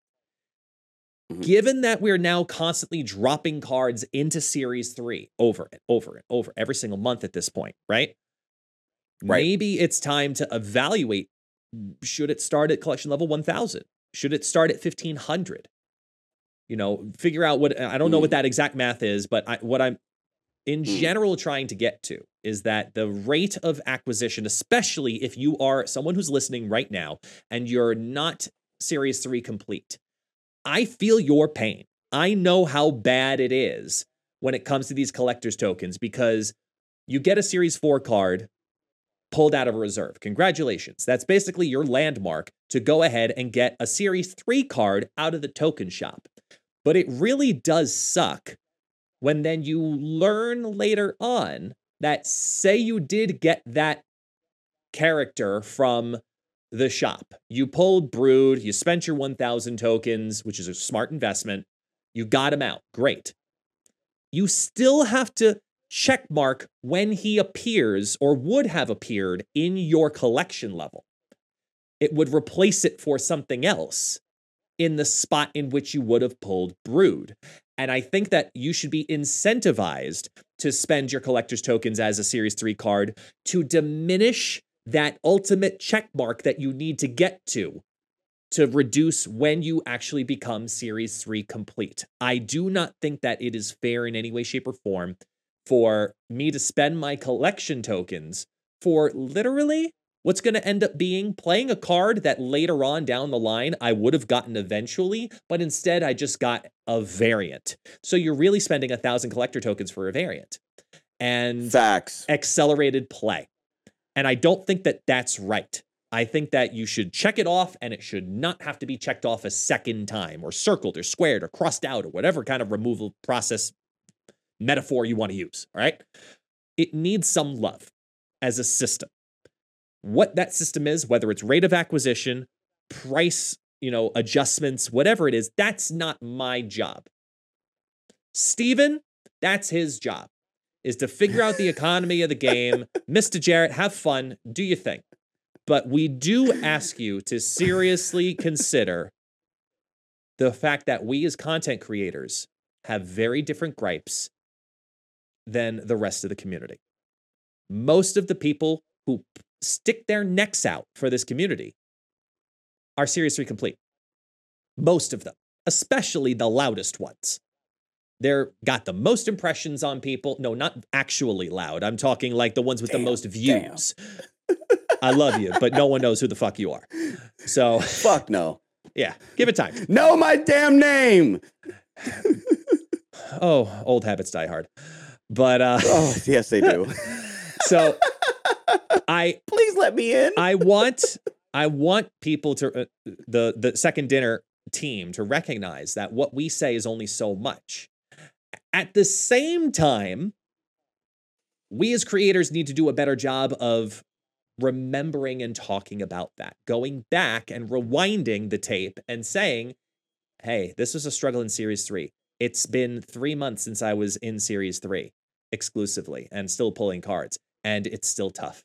Speaker 2: Mhm.
Speaker 1: given that we're now constantly dropping cards into series 3 over and over and over every single month at this point right
Speaker 2: Right.
Speaker 1: maybe it's time to evaluate should it start at collection level 1000 should it start at 1500 you know figure out what i don't know what
Speaker 2: Mm.
Speaker 1: that exact math is but I, what i'm in
Speaker 2: Mm.
Speaker 1: general trying to get to is that the rate of acquisition especially if you are someone who's listening right now and you're not series 3 complete i feel your pain i know how bad it is when it comes to these collectors tokens because you get a series 4 card pulled out of reserve. Congratulations. That's basically your landmark to go ahead and get a Series 3 card out of the token shop. But it really does suck when then you learn later on that, say, you did get that character from the shop. You pulled Brood, you spent your 1,000 tokens, which is a smart investment. You got him out. Great. you still have to check mark when he appears or would have appeared in your collection level. It would replace it for something else in the spot in which you would have pulled Brood. And I think that you should be incentivized to spend your collector's tokens as a Series 3 card to diminish that ultimate checkmark that you need to get to to reduce when you actually become Series 3 complete. I do not think that it is fair in any way, shape, or form for me to spend my collection tokens for literally what's going to end up being playing a card that later on down the line I would have gotten eventually, but instead I just got a variant. So you're really spending a thousand collector tokens for a variant and
Speaker 2: facts
Speaker 1: accelerated play. And I don't think that that's right. I think that you should check it off and it should not have to be checked off a second time or circled or squared or crossed out or whatever kind of removal process metaphor you want to use. All right. It needs some love as a system. What that system is, whether it's rate of acquisition, price, you know, adjustments, whatever it is, that's not my job. Steven, that's his job, is to figure out the economy of the game. Mr. Jarrett, have fun, do your thing. But we do ask you to seriously consider the fact that we as content creators have very different gripes than the rest of the community. Most of the people who stick their necks out for this community are seriously complete. Most of them, especially the loudest ones. They're got the most impressions on people. No, not actually loud. I'm talking like the ones with damn, the most views. I love you, but no one knows who the fuck you are. So
Speaker 2: fuck no.
Speaker 1: Yeah, give it time.
Speaker 2: Know my damn name.
Speaker 1: oh, old habits die hard. But uh
Speaker 2: oh, yes, they do.
Speaker 1: so I
Speaker 2: please let me in.
Speaker 1: I want I want people to uh, the the second dinner team to recognize that what we say is only so much. At the same time, we as creators need to do a better job of remembering and talking about that, going back and rewinding the tape and saying, hey, this was a struggle in series three. It's been three months since I was in series three exclusively and still pulling cards, and it's still tough.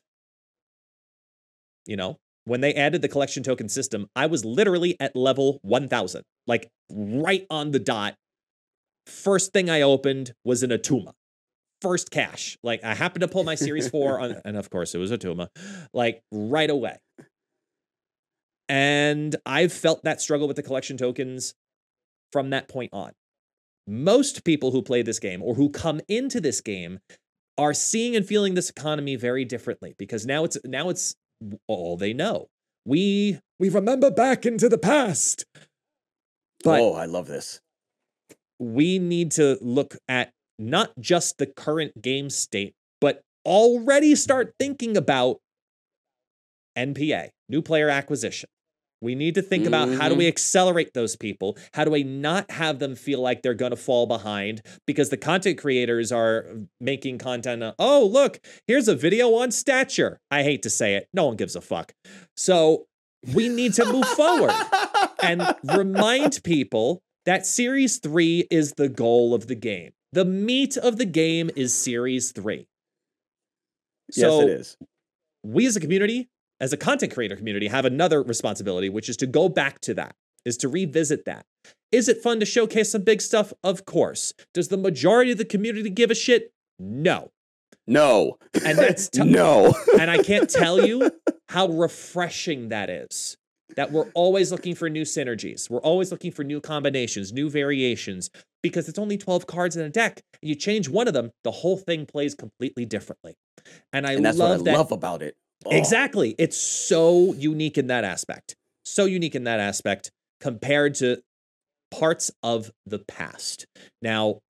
Speaker 1: You know, when they added the collection token system, I was literally at level 1000, like right on the dot. First thing I opened was an Attuma. First cache. Like I happened to pull my series four on, and of course it was Attuma, like right away. And I've felt that struggle with the collection tokens from that point on most people who play this game or who come into this game are seeing and feeling this economy very differently because now it's now it's all they know. We we remember back into the past.
Speaker 2: But oh, I love this.
Speaker 1: We need to look at not just the current game state, but already start thinking about NPA, new player acquisition. We need to think about how do we mm-hmm. accelerate those people? How do we not have them feel like they're going to fall behind because the content creators are making content. Uh, oh, look, here's a video on stature. I hate to say it. No one gives a fuck. So we need to move forward and remind people that Series 3 is the goal of the game. The meat of the game is Series 3.
Speaker 2: So yes, it is.
Speaker 1: We as a community as a content creator community have another responsibility, which is to go back to that, is to revisit that. Is it fun to showcase some big stuff? Of course. Does the majority of the community give a shit? No.
Speaker 2: No.
Speaker 1: And that's
Speaker 2: t- no.
Speaker 1: and I can't tell you how refreshing that is. That we're always looking for new synergies. We're always looking for new combinations, new variations, because it's only 12 cards in a deck. And you change one of them, the whole thing plays completely differently. And I
Speaker 2: and that's
Speaker 1: love
Speaker 2: what I
Speaker 1: that.
Speaker 2: love about it.
Speaker 1: Oh. Exactly. It's so unique in that aspect. So unique in that aspect compared to parts of the past. Now,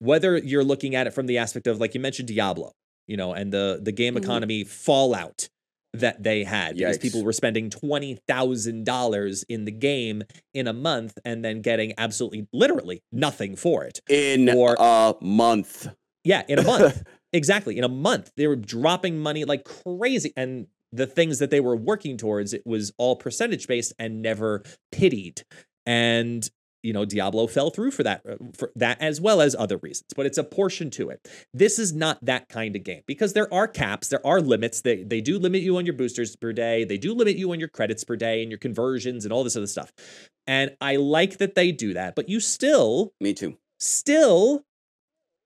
Speaker 1: whether you're looking at it from the aspect of like you mentioned Diablo, you know, and the the game mm-hmm. economy fallout that they had because Yikes. people were spending $20,000 in the game in a month and then getting absolutely literally nothing for it.
Speaker 2: In or, a month.
Speaker 1: Yeah, in a month. Exactly. In a month, they were dropping money like crazy. And the things that they were working towards, it was all percentage based and never pitied. And you know Diablo fell through for that uh, for that as well as other reasons but it's a portion to it this is not that kind of game because there are caps there are limits they they do limit you on your boosters per day they do limit you on your credits per day and your conversions and all this other stuff and i like that they do that but you still
Speaker 2: Me too.
Speaker 1: still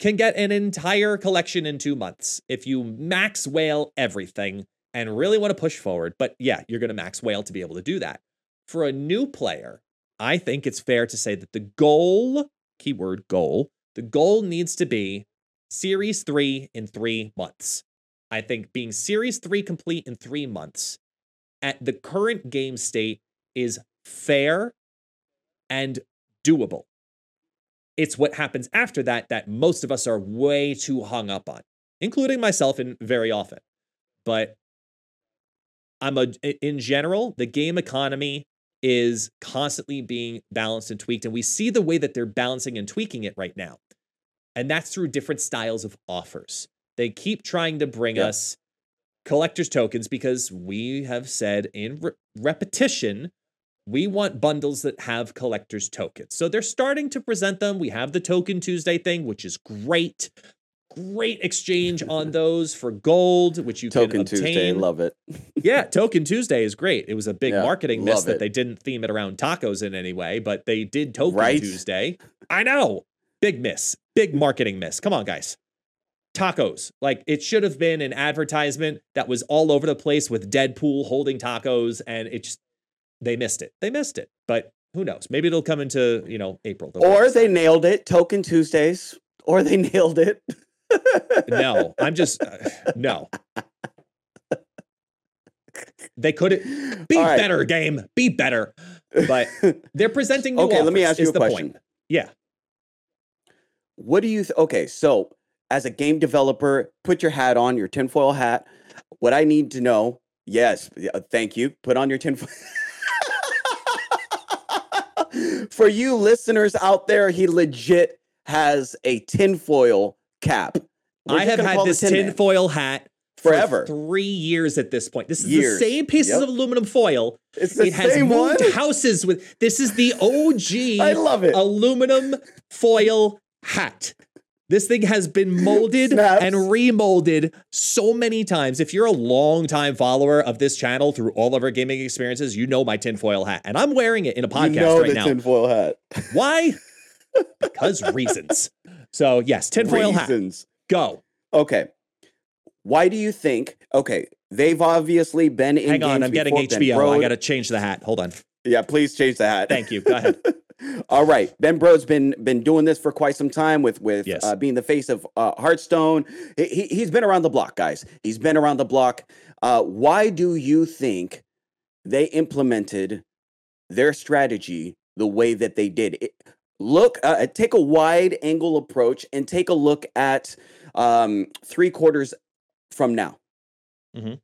Speaker 1: can get an entire collection in 2 months if you max whale everything and really want to push forward but yeah you're going to max whale to be able to do that for a new player I think it's fair to say that the goal, keyword goal, the goal needs to be Series 3 in three months. I think being Series 3 complete in three months at the current game state is fair and doable. It's what happens after that that most of us are way too hung up on, including myself and very often. But I'm a in general, the game economy is constantly being balanced and tweaked. And we see the way that they're balancing and tweaking it right now. And that's through different styles of offers. They keep trying to bring
Speaker 2: Yeah.
Speaker 1: us collector's tokens because we have said in re- repetition, we want bundles that have collector's tokens. So they're starting to present them. We have the Token Tuesday thing, which is great. Great exchange on those for gold, which you
Speaker 2: Token
Speaker 1: can obtain Token
Speaker 2: Tuesday, love it.
Speaker 1: yeah, Token Tuesday is great. It was a big
Speaker 2: Yeah,
Speaker 1: marketing miss
Speaker 2: love
Speaker 1: that they didn't theme it around tacos in any way, but they did Token
Speaker 2: Right?
Speaker 1: Tuesday. I know. Big miss. Big marketing miss. Come on, guys. Tacos. Like it should have been an advertisement that was all over the place with Deadpool holding tacos, and it just they missed it. They missed it. But who knows? Maybe it'll come into, you know, April.
Speaker 2: Or they nailed it, Token Tuesdays, or they nailed it.
Speaker 1: No, I'm just uh, no. They could be
Speaker 2: right.
Speaker 1: better, game. Be better. But they're presenting new
Speaker 2: Okay, let me ask you a
Speaker 1: the
Speaker 2: question.
Speaker 1: Point. Yeah.
Speaker 2: What do you th- okay, so as a game developer, put your hat on, your tinfoil hat. What I need to know, yes, thank you. Put on your tinfoil. For you listeners out there, he legit has a tinfoil cap. We're
Speaker 1: I have had this
Speaker 2: Tin
Speaker 1: tinfoil hat for
Speaker 2: Forever.
Speaker 1: three years at this point. This is
Speaker 2: Years.
Speaker 1: the same pieces
Speaker 2: Yep.
Speaker 1: of aluminum foil.
Speaker 2: It's the
Speaker 1: it has
Speaker 2: same one.
Speaker 1: moved houses with. This is the OG
Speaker 2: I love it.
Speaker 1: aluminum foil hat. This thing has been molded and remolded so many times. If you're a long-time follower of this channel through all of our gaming experiences, you know my tinfoil hat. And I'm wearing it in a podcast
Speaker 2: you know
Speaker 1: right
Speaker 2: the
Speaker 1: now.
Speaker 2: tinfoil hat.
Speaker 1: Why? because reasons. So yes, tinfoil hat.
Speaker 2: Reasons.
Speaker 1: Go.
Speaker 2: Okay. Why do you think? Okay, they've obviously been in.
Speaker 1: Hang on, I'm getting HBO. I got to change the hat. Hold on.
Speaker 2: Yeah, please change the hat.
Speaker 1: Thank you. Go ahead.
Speaker 2: All right, Ben Brode's been been doing this for quite some time with with
Speaker 1: Yes.
Speaker 2: uh, being the face of uh, Hearthstone. He, he he's been around the block, guys. He's been around the block. Uh, why do you think they implemented their strategy the way that they did? It, look, uh, take a wide angle approach and take a look at um, three quarters from now,
Speaker 1: Mhm.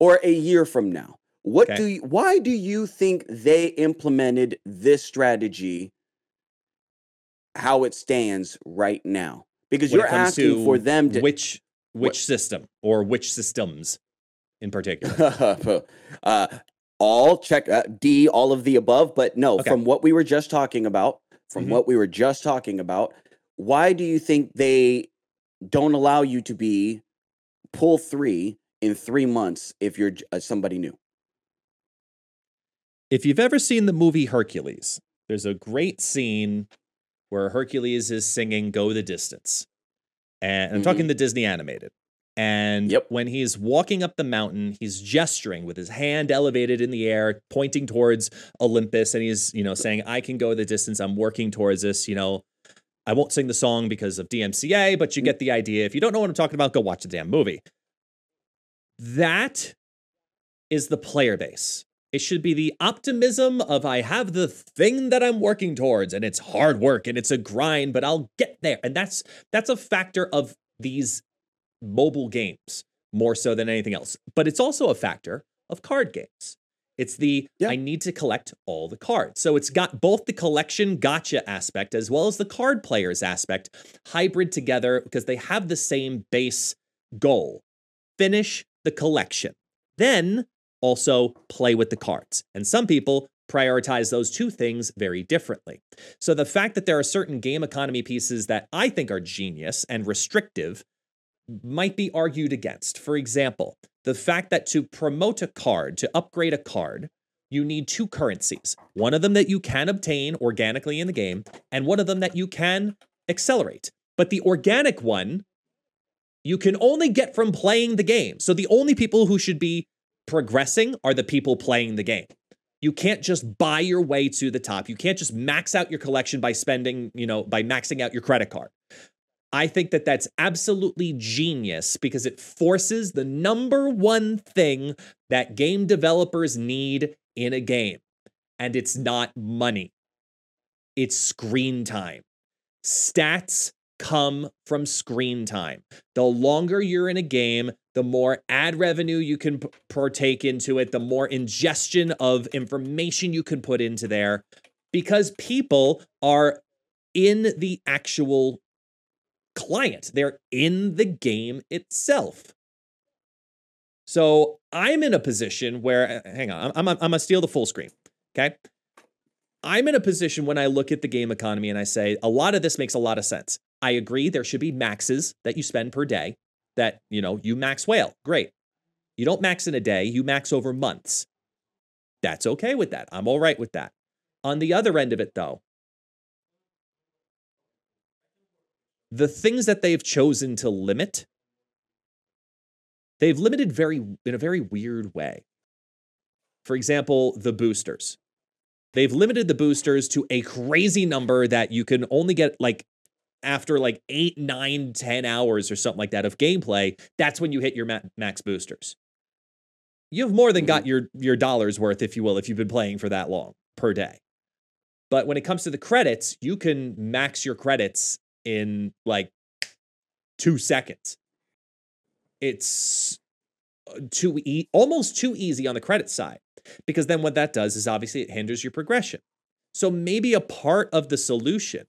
Speaker 2: or a year from now. What
Speaker 1: Okay.
Speaker 2: do you, why do you think they implemented this strategy how it stands right now? Because
Speaker 1: When
Speaker 2: you're asking for them to
Speaker 1: which which
Speaker 2: What-
Speaker 1: system or which systems in particular.
Speaker 2: uh, all check uh, D, all of the above. But no,
Speaker 1: Okay.
Speaker 2: from what we were just talking about, from
Speaker 1: Mhm.
Speaker 2: what we were just talking about, why do you think they don't allow you to be pool three in three months if you're uh, somebody new?
Speaker 1: If you've ever seen the movie Hercules, there's a great scene where Hercules is singing Go the Distance. And I'm talking mm-hmm. the Disney animated. And
Speaker 2: Yep.
Speaker 1: when he's walking up the mountain, he's gesturing with his hand elevated in the air, pointing towards Olympus. And he's, you know, saying, I can go the distance. I'm working towards this. You know, I won't sing the song because of DMCA, but you mm-hmm. get the idea. If you don't know what I'm talking about, go watch the damn movie. That is the player base. It should be the optimism of I have the thing that I'm working towards and it's hard work and it's a grind, but I'll get there. And that's that's a factor of these mobile games more so than anything else. But it's also a factor of card games. It's the
Speaker 2: Yeah.
Speaker 1: I need to collect all the cards. So it's got both the collection gacha aspect as well as the card players aspect hybrid together because they have the same base goal. Finish the collection. Then also play with the cards. And some people prioritize those two things very differently. So the fact that there are certain game economy pieces that I think are genius and restrictive might be argued against. For example, the fact that to promote a card, to upgrade a card, you need two currencies. One of them that you can obtain organically in the game, and one of them that you can accelerate. But the organic one, you can only get from playing the game. So the only people who should be progressing are the people playing the game. You can't just buy your way to the top. You can't just max out your collection by spending, you know, by maxing out your credit card. I think that that's absolutely genius because it forces the number one thing that game developers need in a game. And it's not money, it's screen time. Stats come from screen time. The longer you're in a game, the more ad revenue you can p- partake into it, the more ingestion of information you can put into there because people are in the actual client, they're in the game itself. So I'm in a position where, uh, hang on, I'm, I'm, I'm gonna steal the full screen. Okay. I'm in a position when I look at the game economy and I say, a lot of this makes a lot of sense. I agree there should be maxes that you spend per day that, you know, you max whale. Great. You don't max in a day, you max over months. That's okay with that. I'm all right with that. On the other end of it, though, the things that they've chosen to limit, they've limited very in a very weird way. For example, the boosters. They've limited the boosters to a crazy number that you can only get like after like eight, nine, ten hours or something like that of gameplay. That's when you hit your ma- max boosters. You have more than got
Speaker 2: Mm-hmm.
Speaker 1: your your dollars worth, if you will, if you've been playing for that long per day. But when it comes to the credits, you can max your credits in like two seconds. It's uh, too e- almost too easy on the credit side because then what that does is obviously it hinders your progression. So maybe a part of the solution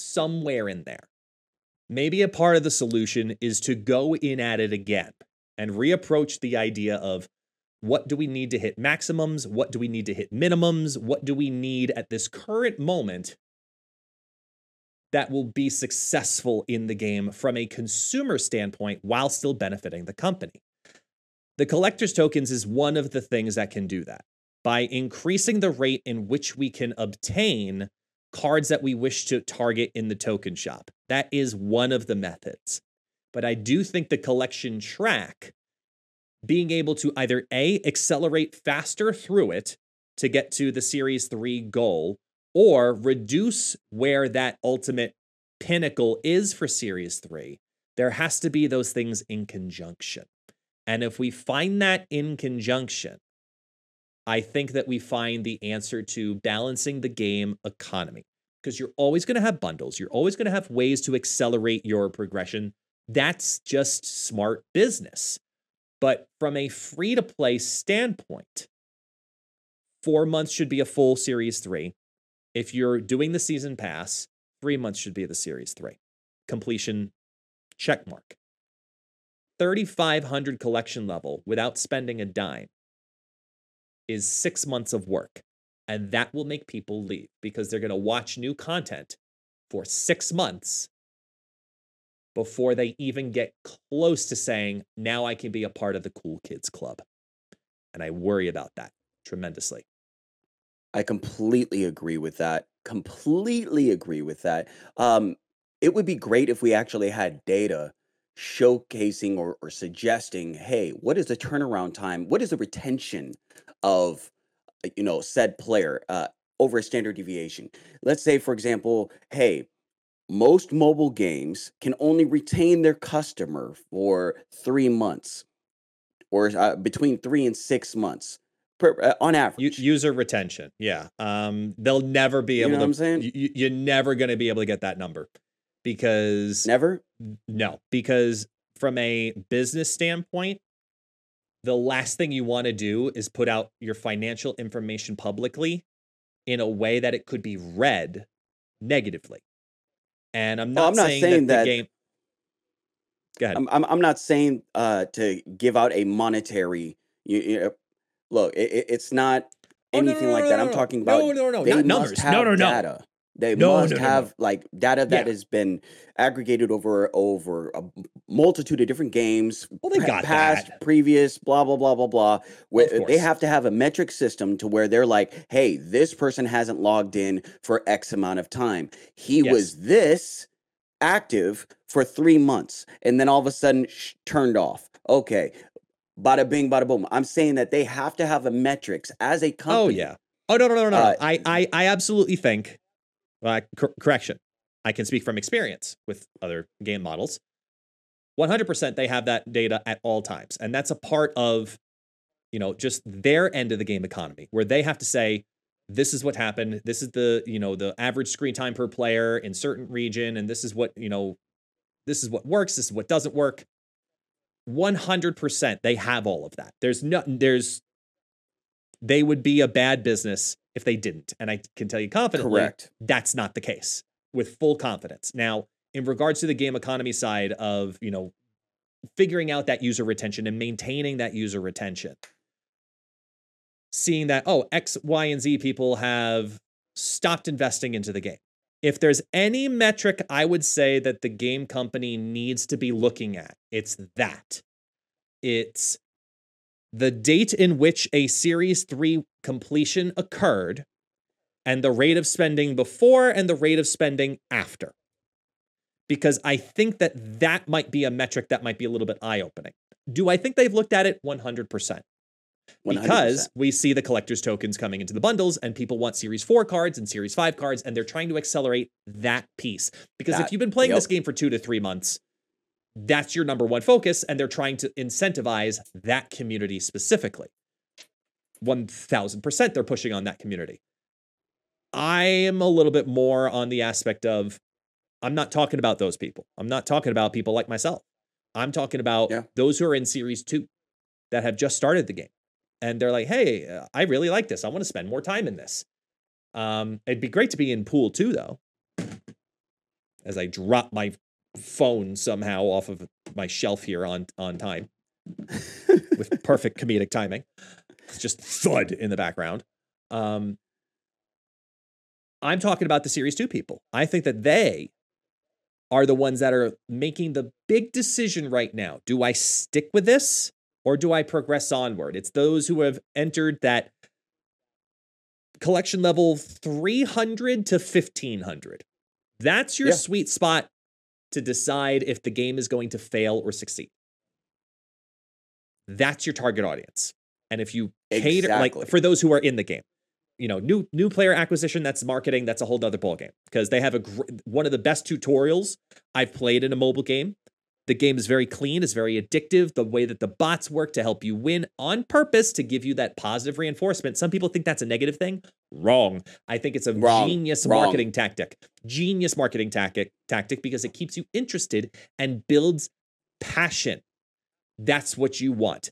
Speaker 1: somewhere in there. Maybe a part of the solution is to go in at it again and reapproach the idea of what do we need to hit maximums? What do we need to hit minimums? What do we need at this current moment that will be successful in the game from a consumer standpoint while still benefiting the company? The collector's tokens is one of the things that can do that by increasing the rate in which we can obtain cards that we wish to target in the token shop. That is one of the methods. But I do think the collection track, being able to either A, accelerate faster through it to get to the Series 3 goal, or reduce where that ultimate pinnacle is for Series 3, there has to be those things in conjunction. And if we find that in conjunction, I think that we find the answer to balancing the game economy because you're always going to have bundles. You're always going to have ways to accelerate your progression. That's just smart business. But from a free to play standpoint, four months should be a full series three. If you're doing the season pass, three months should be the series three. Completion check mark. 3,500 collection level without spending a dime is six months of work. And that will make people leave because they're going to watch new content for six months before they even get close to saying, now I can be a part of the cool kids club. And I worry about that tremendously.
Speaker 2: I completely agree with that. Completely agree with that. Um, it would be great if we actually had data showcasing or, or suggesting, hey, what is the turnaround time? What is the retention of, uh, you know, said player uh, over a standard deviation? Let's say, for example, hey, most mobile games can only retain their customer for three months or uh, between three and six months per, uh, on average.
Speaker 1: user retention. Yeah. Um, they'll never be
Speaker 2: You
Speaker 1: able
Speaker 2: know what I'm
Speaker 1: to,
Speaker 2: saying?
Speaker 1: you, you- you're never going to be able to get that number because
Speaker 2: Never?
Speaker 1: No, because from a business standpoint, the last thing you want to do is put out your financial information publicly in a way that it could be read negatively. And I'm
Speaker 2: Well,
Speaker 1: not,
Speaker 2: I'm not
Speaker 1: saying,
Speaker 2: saying
Speaker 1: that,
Speaker 2: that-
Speaker 1: the game. Go ahead.
Speaker 2: I'm, I'm I'm not saying uh to give out a monetary you, you know, look it, it- it's not
Speaker 1: Oh, no,
Speaker 2: anything
Speaker 1: no,
Speaker 2: like
Speaker 1: no,
Speaker 2: that.
Speaker 1: no,
Speaker 2: I'm talking about
Speaker 1: No, no, no,
Speaker 2: they
Speaker 1: not
Speaker 2: must
Speaker 1: numbers.
Speaker 2: have
Speaker 1: No, no, no.
Speaker 2: data. They
Speaker 1: No,
Speaker 2: must
Speaker 1: no, no,
Speaker 2: have like data that
Speaker 1: Yeah.
Speaker 2: has been aggregated over over a multitude of different games,
Speaker 1: Well, they got
Speaker 2: past,
Speaker 1: that.
Speaker 2: previous, blah blah blah blah blah. Where they have to have a metric system to where they're like, hey, this person hasn't logged in for X amount of time. He
Speaker 1: Yes.
Speaker 2: was this active for three months, and then all of a sudden sh- turned off. Okay, bada bing, bada boom. I'm saying that they have to have a metrics as a company.
Speaker 1: Oh yeah. Oh no no no no. no.
Speaker 2: Uh,
Speaker 1: I I I absolutely think. Uh, cor- correction. I can speak from experience with other game models. 100% they have that data at all times, and that's a part of, you know, just their end of the game economy, where they have to say, this is what happened. This is the you know the average screen time per player in certain region, and this is what you know, this is what works. This is what doesn't work. 100% they have all of that. There's no there's they would be a bad business if they didn't. And I can tell you confidently
Speaker 2: Correct.
Speaker 1: that's not the case with full confidence. Now, in regards to the game economy side of, you know, figuring out that user retention and maintaining that user retention, seeing that, oh, X, Y, and Z people have stopped investing into the game. If there's any metric I would say that the game company needs to be looking at, it's that. It's the date in which a Series 3 completion occurred and the rate of spending before and the rate of spending after. Because I think that that might be a metric that might be a little bit eye opening. Do I think they've looked at it 100%?
Speaker 2: 100%.
Speaker 1: Because we see the collector's tokens coming into the bundles and people want Series 4 cards and Series 5 cards, and they're trying to accelerate that piece. Because if you've been playing this game for two to three months, that's your number one focus, and they're trying to incentivize that community specifically. 1000% they're pushing on that community. I am a little bit more on the aspect of I'm not talking about those people. I'm not talking about people like myself. I'm talking about
Speaker 2: Yeah.
Speaker 1: those who are in series two that have just started the game. And they're like, hey, I really like this. I want to spend more time in this. Um, it'd be great to be in pool two, though. As I drop my phone somehow off of my shelf here on on time with perfect comedic timing. It's just thud in the background. Um, I'm talking about the Series 2 people. I think that they are the ones that are making the big decision right now. Do I stick with this or do I progress onward? It's those who have entered that collection level 300 to 1500. That's your
Speaker 2: Yeah.
Speaker 1: sweet spot to decide if the game is going to fail or succeed. That's your target audience. And if you cater
Speaker 2: Exactly.
Speaker 1: like for those who are in the game, you know, new new player acquisition, that's marketing, that's a whole other ballgame because they have a gr- one of the best tutorials I've played in a mobile game. The game is very clean, it's very addictive. The way that the bots work to help you win on purpose to give you that positive reinforcement. Some people think that's a negative thing. Wrong. I think it's a
Speaker 2: Wrong.
Speaker 1: genius
Speaker 2: Wrong.
Speaker 1: marketing tactic. Genius marketing tactic tactic because it keeps you interested and builds passion. That's what you want.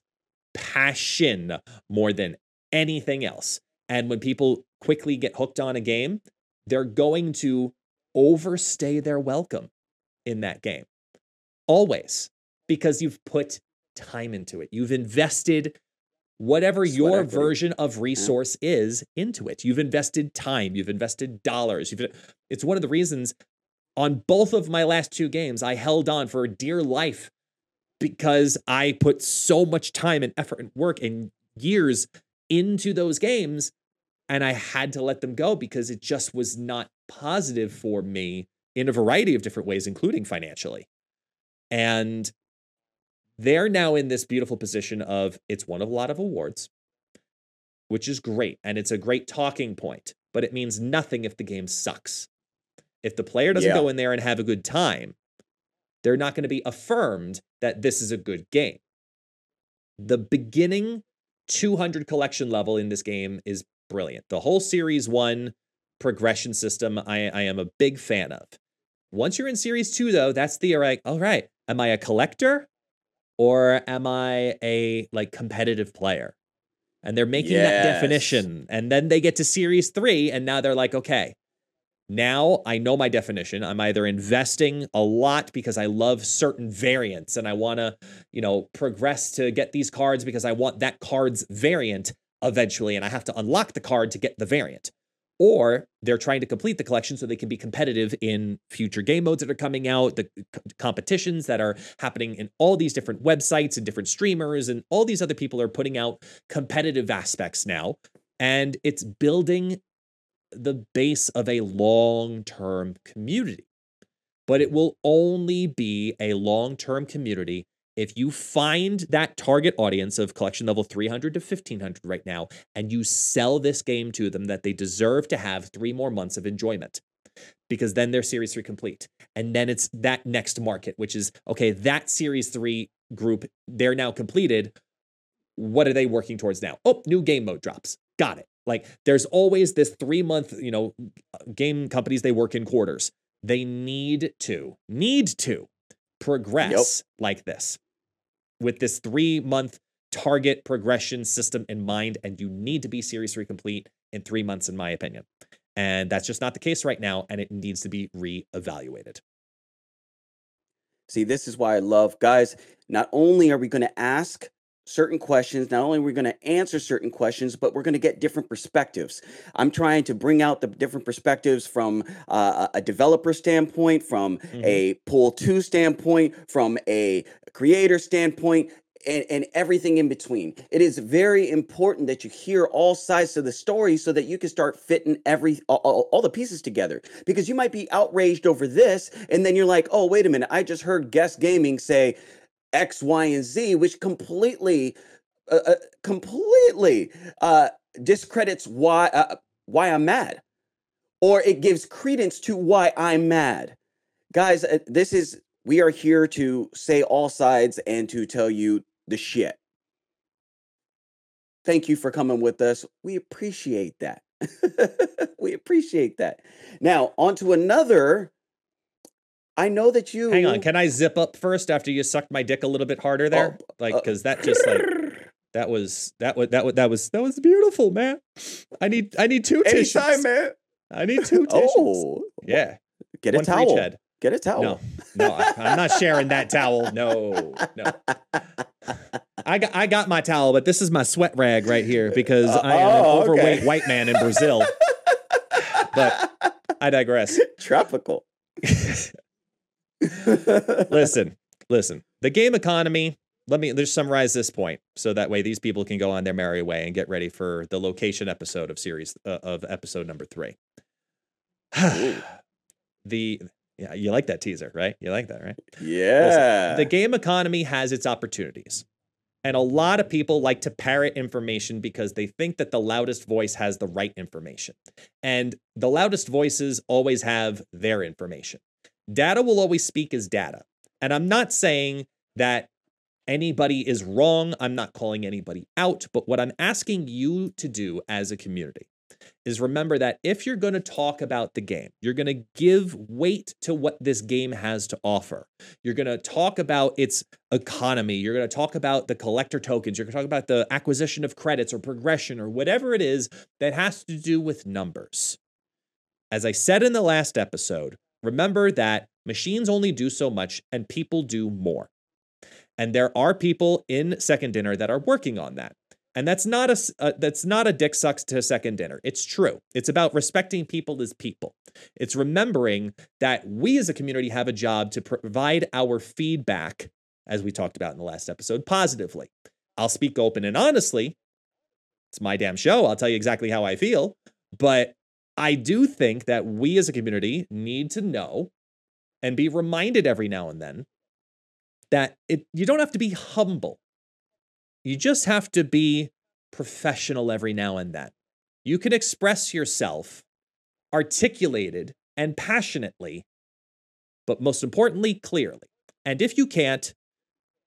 Speaker 1: Passion more than anything else. And when people quickly get hooked on a game, they're going to overstay their welcome in that game. Always. Because you've put time into it. You've invested whatever
Speaker 2: Sweat
Speaker 1: your
Speaker 2: equity.
Speaker 1: version of resource is into it. You've invested time, you've invested dollars. You've it's one of the reasons on both of my last two games I held on for dear life because I put so much time and effort and work and years into those games and I had to let them go because it just was not positive for me in a variety of different ways, including financially. And they're now in this beautiful position of it's won a lot of awards, which is great. And it's a great talking point, but it means nothing if the game sucks. If the player doesn't
Speaker 2: Yeah.
Speaker 1: go in there and have a good time, they're not going to be affirmed that this is a good game. The beginning 200 collection level in this game is brilliant. The whole series one progression system, I, I am a big fan of. Once you're in series two, though, that's the like, all right, am I a collector or am I a like competitive player? And they're making that definition. And then they get to series three, and now they're like, okay, now I know my definition. I'm either investing a lot because I love certain variants and I want to, you know, progress to get these cards because I want that card's variant. eventually, and I have to unlock the card to get the variant. Or they're trying to complete the collection so they can be competitive in future game modes that are coming out, the competitions that are happening in all these different websites and different streamers, and all these other people are putting out competitive aspects now. And it's building the base of a long term community. But it will only be a long term community if you find that target audience of collection level 300 to 1500 right now and you sell this game to them that they deserve to have three more months of enjoyment because then they're series 3 complete. And then it's that next market which is okay that series 3 group they're now completed. What are they working towards now? Oh new game mode drops. Got it. Like there's always this 3 month you know game companies they work in quarters. They need to need to progress yep. like this with this three month target progression system in mind, and you need to be Series 3 complete in three months, in my opinion. And that's just not the case right now, and it needs to be reevaluated.
Speaker 2: See, this is why I love guys. Not only are we going to ask certain questions. Not only are we going to answer certain questions, but we're going to get different perspectives. I'm trying to bring out the different perspectives from uh, a developer standpoint, from mm-hmm. a pool two standpoint, from a creator standpoint. And, and everything in between. It is very important that you hear all sides of the story so that you can start fitting every all, all, all the pieces together. Because you might be outraged over this, and then you're like, "Oh, wait a minute! I just heard Guest Gaming say X, Y, and Z, which completely, uh, uh, completely uh, discredits why uh, why I'm mad, or it gives credence to why I'm mad. Guys, uh, this is we are here to say all sides and to tell you the shit. Thank you for coming with us. We appreciate that. we appreciate that. Now, on to another I know that you.
Speaker 1: Hang on, can I zip up first after you sucked my dick a little bit harder there? Oh, like, because uh, that just like that was that was that was that was that was beautiful, man. I need I need two tissues.
Speaker 2: Anytime, man.
Speaker 1: I need two tissues. Oh,
Speaker 2: yeah. Get a One towel. Get a towel.
Speaker 1: No, no, I, am not sharing that towel. No, no. I got I got my towel, but this is my sweat rag right here because uh, I am oh, an overweight okay. white man in Brazil. but I digress.
Speaker 2: Tropical.
Speaker 1: Listen, listen. The game economy. Let me just summarize this point, so that way these people can go on their merry way and get ready for the location episode of series uh, of episode number three. the yeah, you like that teaser, right? You like that, right?
Speaker 2: Yeah. Listen,
Speaker 1: the game economy has its opportunities. And a lot of people like to parrot information because they think that the loudest voice has the right information. And the loudest voices always have their information data will always speak as data. And I'm not saying that anybody is wrong. I'm not calling anybody out. But what I'm asking you to do as a community is remember that if you're going to talk about the game, you're going to give weight to what this game has to offer. You're going to talk about its economy. You're going to talk about the collector tokens. You're going to talk about the acquisition of credits or progression or whatever it is that has to do with numbers. As I said in the last episode, Remember that machines only do so much and people do more. And there are people in second dinner that are working on that. And that's not a uh, that's not a dick sucks to second dinner. It's true. It's about respecting people as people. It's remembering that we as a community have a job to provide our feedback as we talked about in the last episode positively. I'll speak open and honestly. It's my damn show. I'll tell you exactly how I feel, but I do think that we as a community need to know and be reminded every now and then that it you don't have to be humble. You just have to be professional every now and then. You can express yourself articulated and passionately, but most importantly, clearly. And if you can't,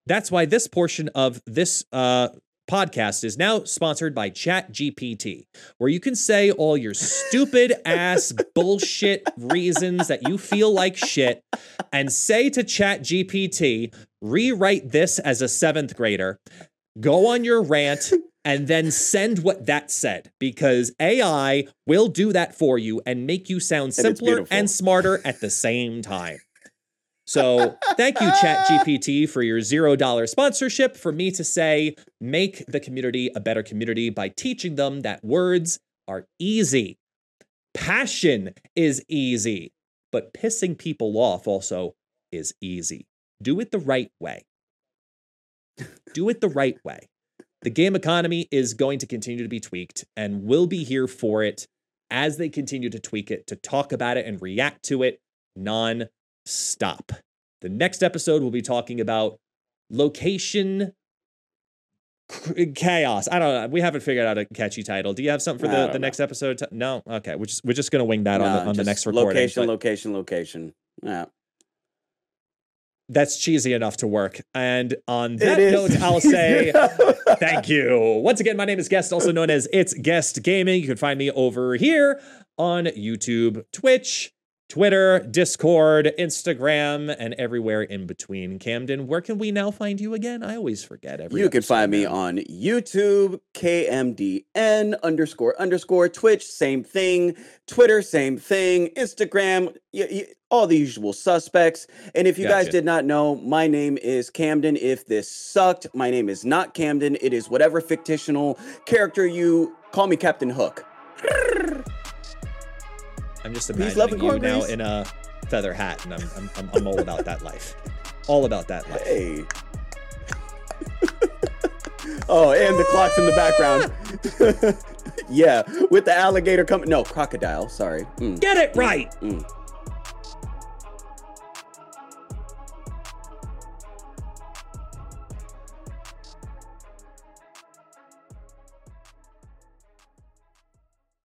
Speaker 1: that's why this portion of this uh, podcast is now sponsored by ChatGPT, where you can say all your stupid ass bullshit reasons that you feel like shit and say to ChatGPT, rewrite this as a seventh grader, go on your rant. And then send what that said because AI will do that for you and make you sound simpler and, and smarter at the same time. So thank you, ChatGPT, for your zero dollar sponsorship for me to say, make the community a better community by teaching them that words are easy. Passion is easy, but pissing people off also is easy. Do it the right way. Do it the right way. The game economy is going to continue to be tweaked and we'll be here for it as they continue to tweak it, to talk about it and react to it non stop. The next episode, we'll be talking about location chaos. I don't know. We haven't figured out a catchy title. Do you have something for the, the next episode? No. Okay. We're just we're just gonna wing that no, on the on the next recording.
Speaker 2: Location, location, location. Yeah.
Speaker 1: That's cheesy enough to work. And on that note, I'll say thank you. Once again, my name is Guest, also known as It's Guest Gaming. You can find me over here on YouTube, Twitch, Twitter, Discord, Instagram, and everywhere in between. Camden, where can we now find you again? I always forget. Every
Speaker 2: you can find me on YouTube, KMDN underscore underscore, Twitch, same thing, Twitter, same thing, Instagram, y- y- all the usual suspects. And if you gotcha. guys did not know, my name is Camden. If this sucked, my name is not Camden. It is whatever fictional character you call me Captain Hook.
Speaker 1: I'm just imagining you now in a feather hat, and I'm, I'm, I'm, I'm all about that life. All about that life.
Speaker 2: Hey. oh, and the clock's in the background. yeah, with the alligator coming. No, crocodile. Sorry.
Speaker 1: Mm. Get it right. Mm.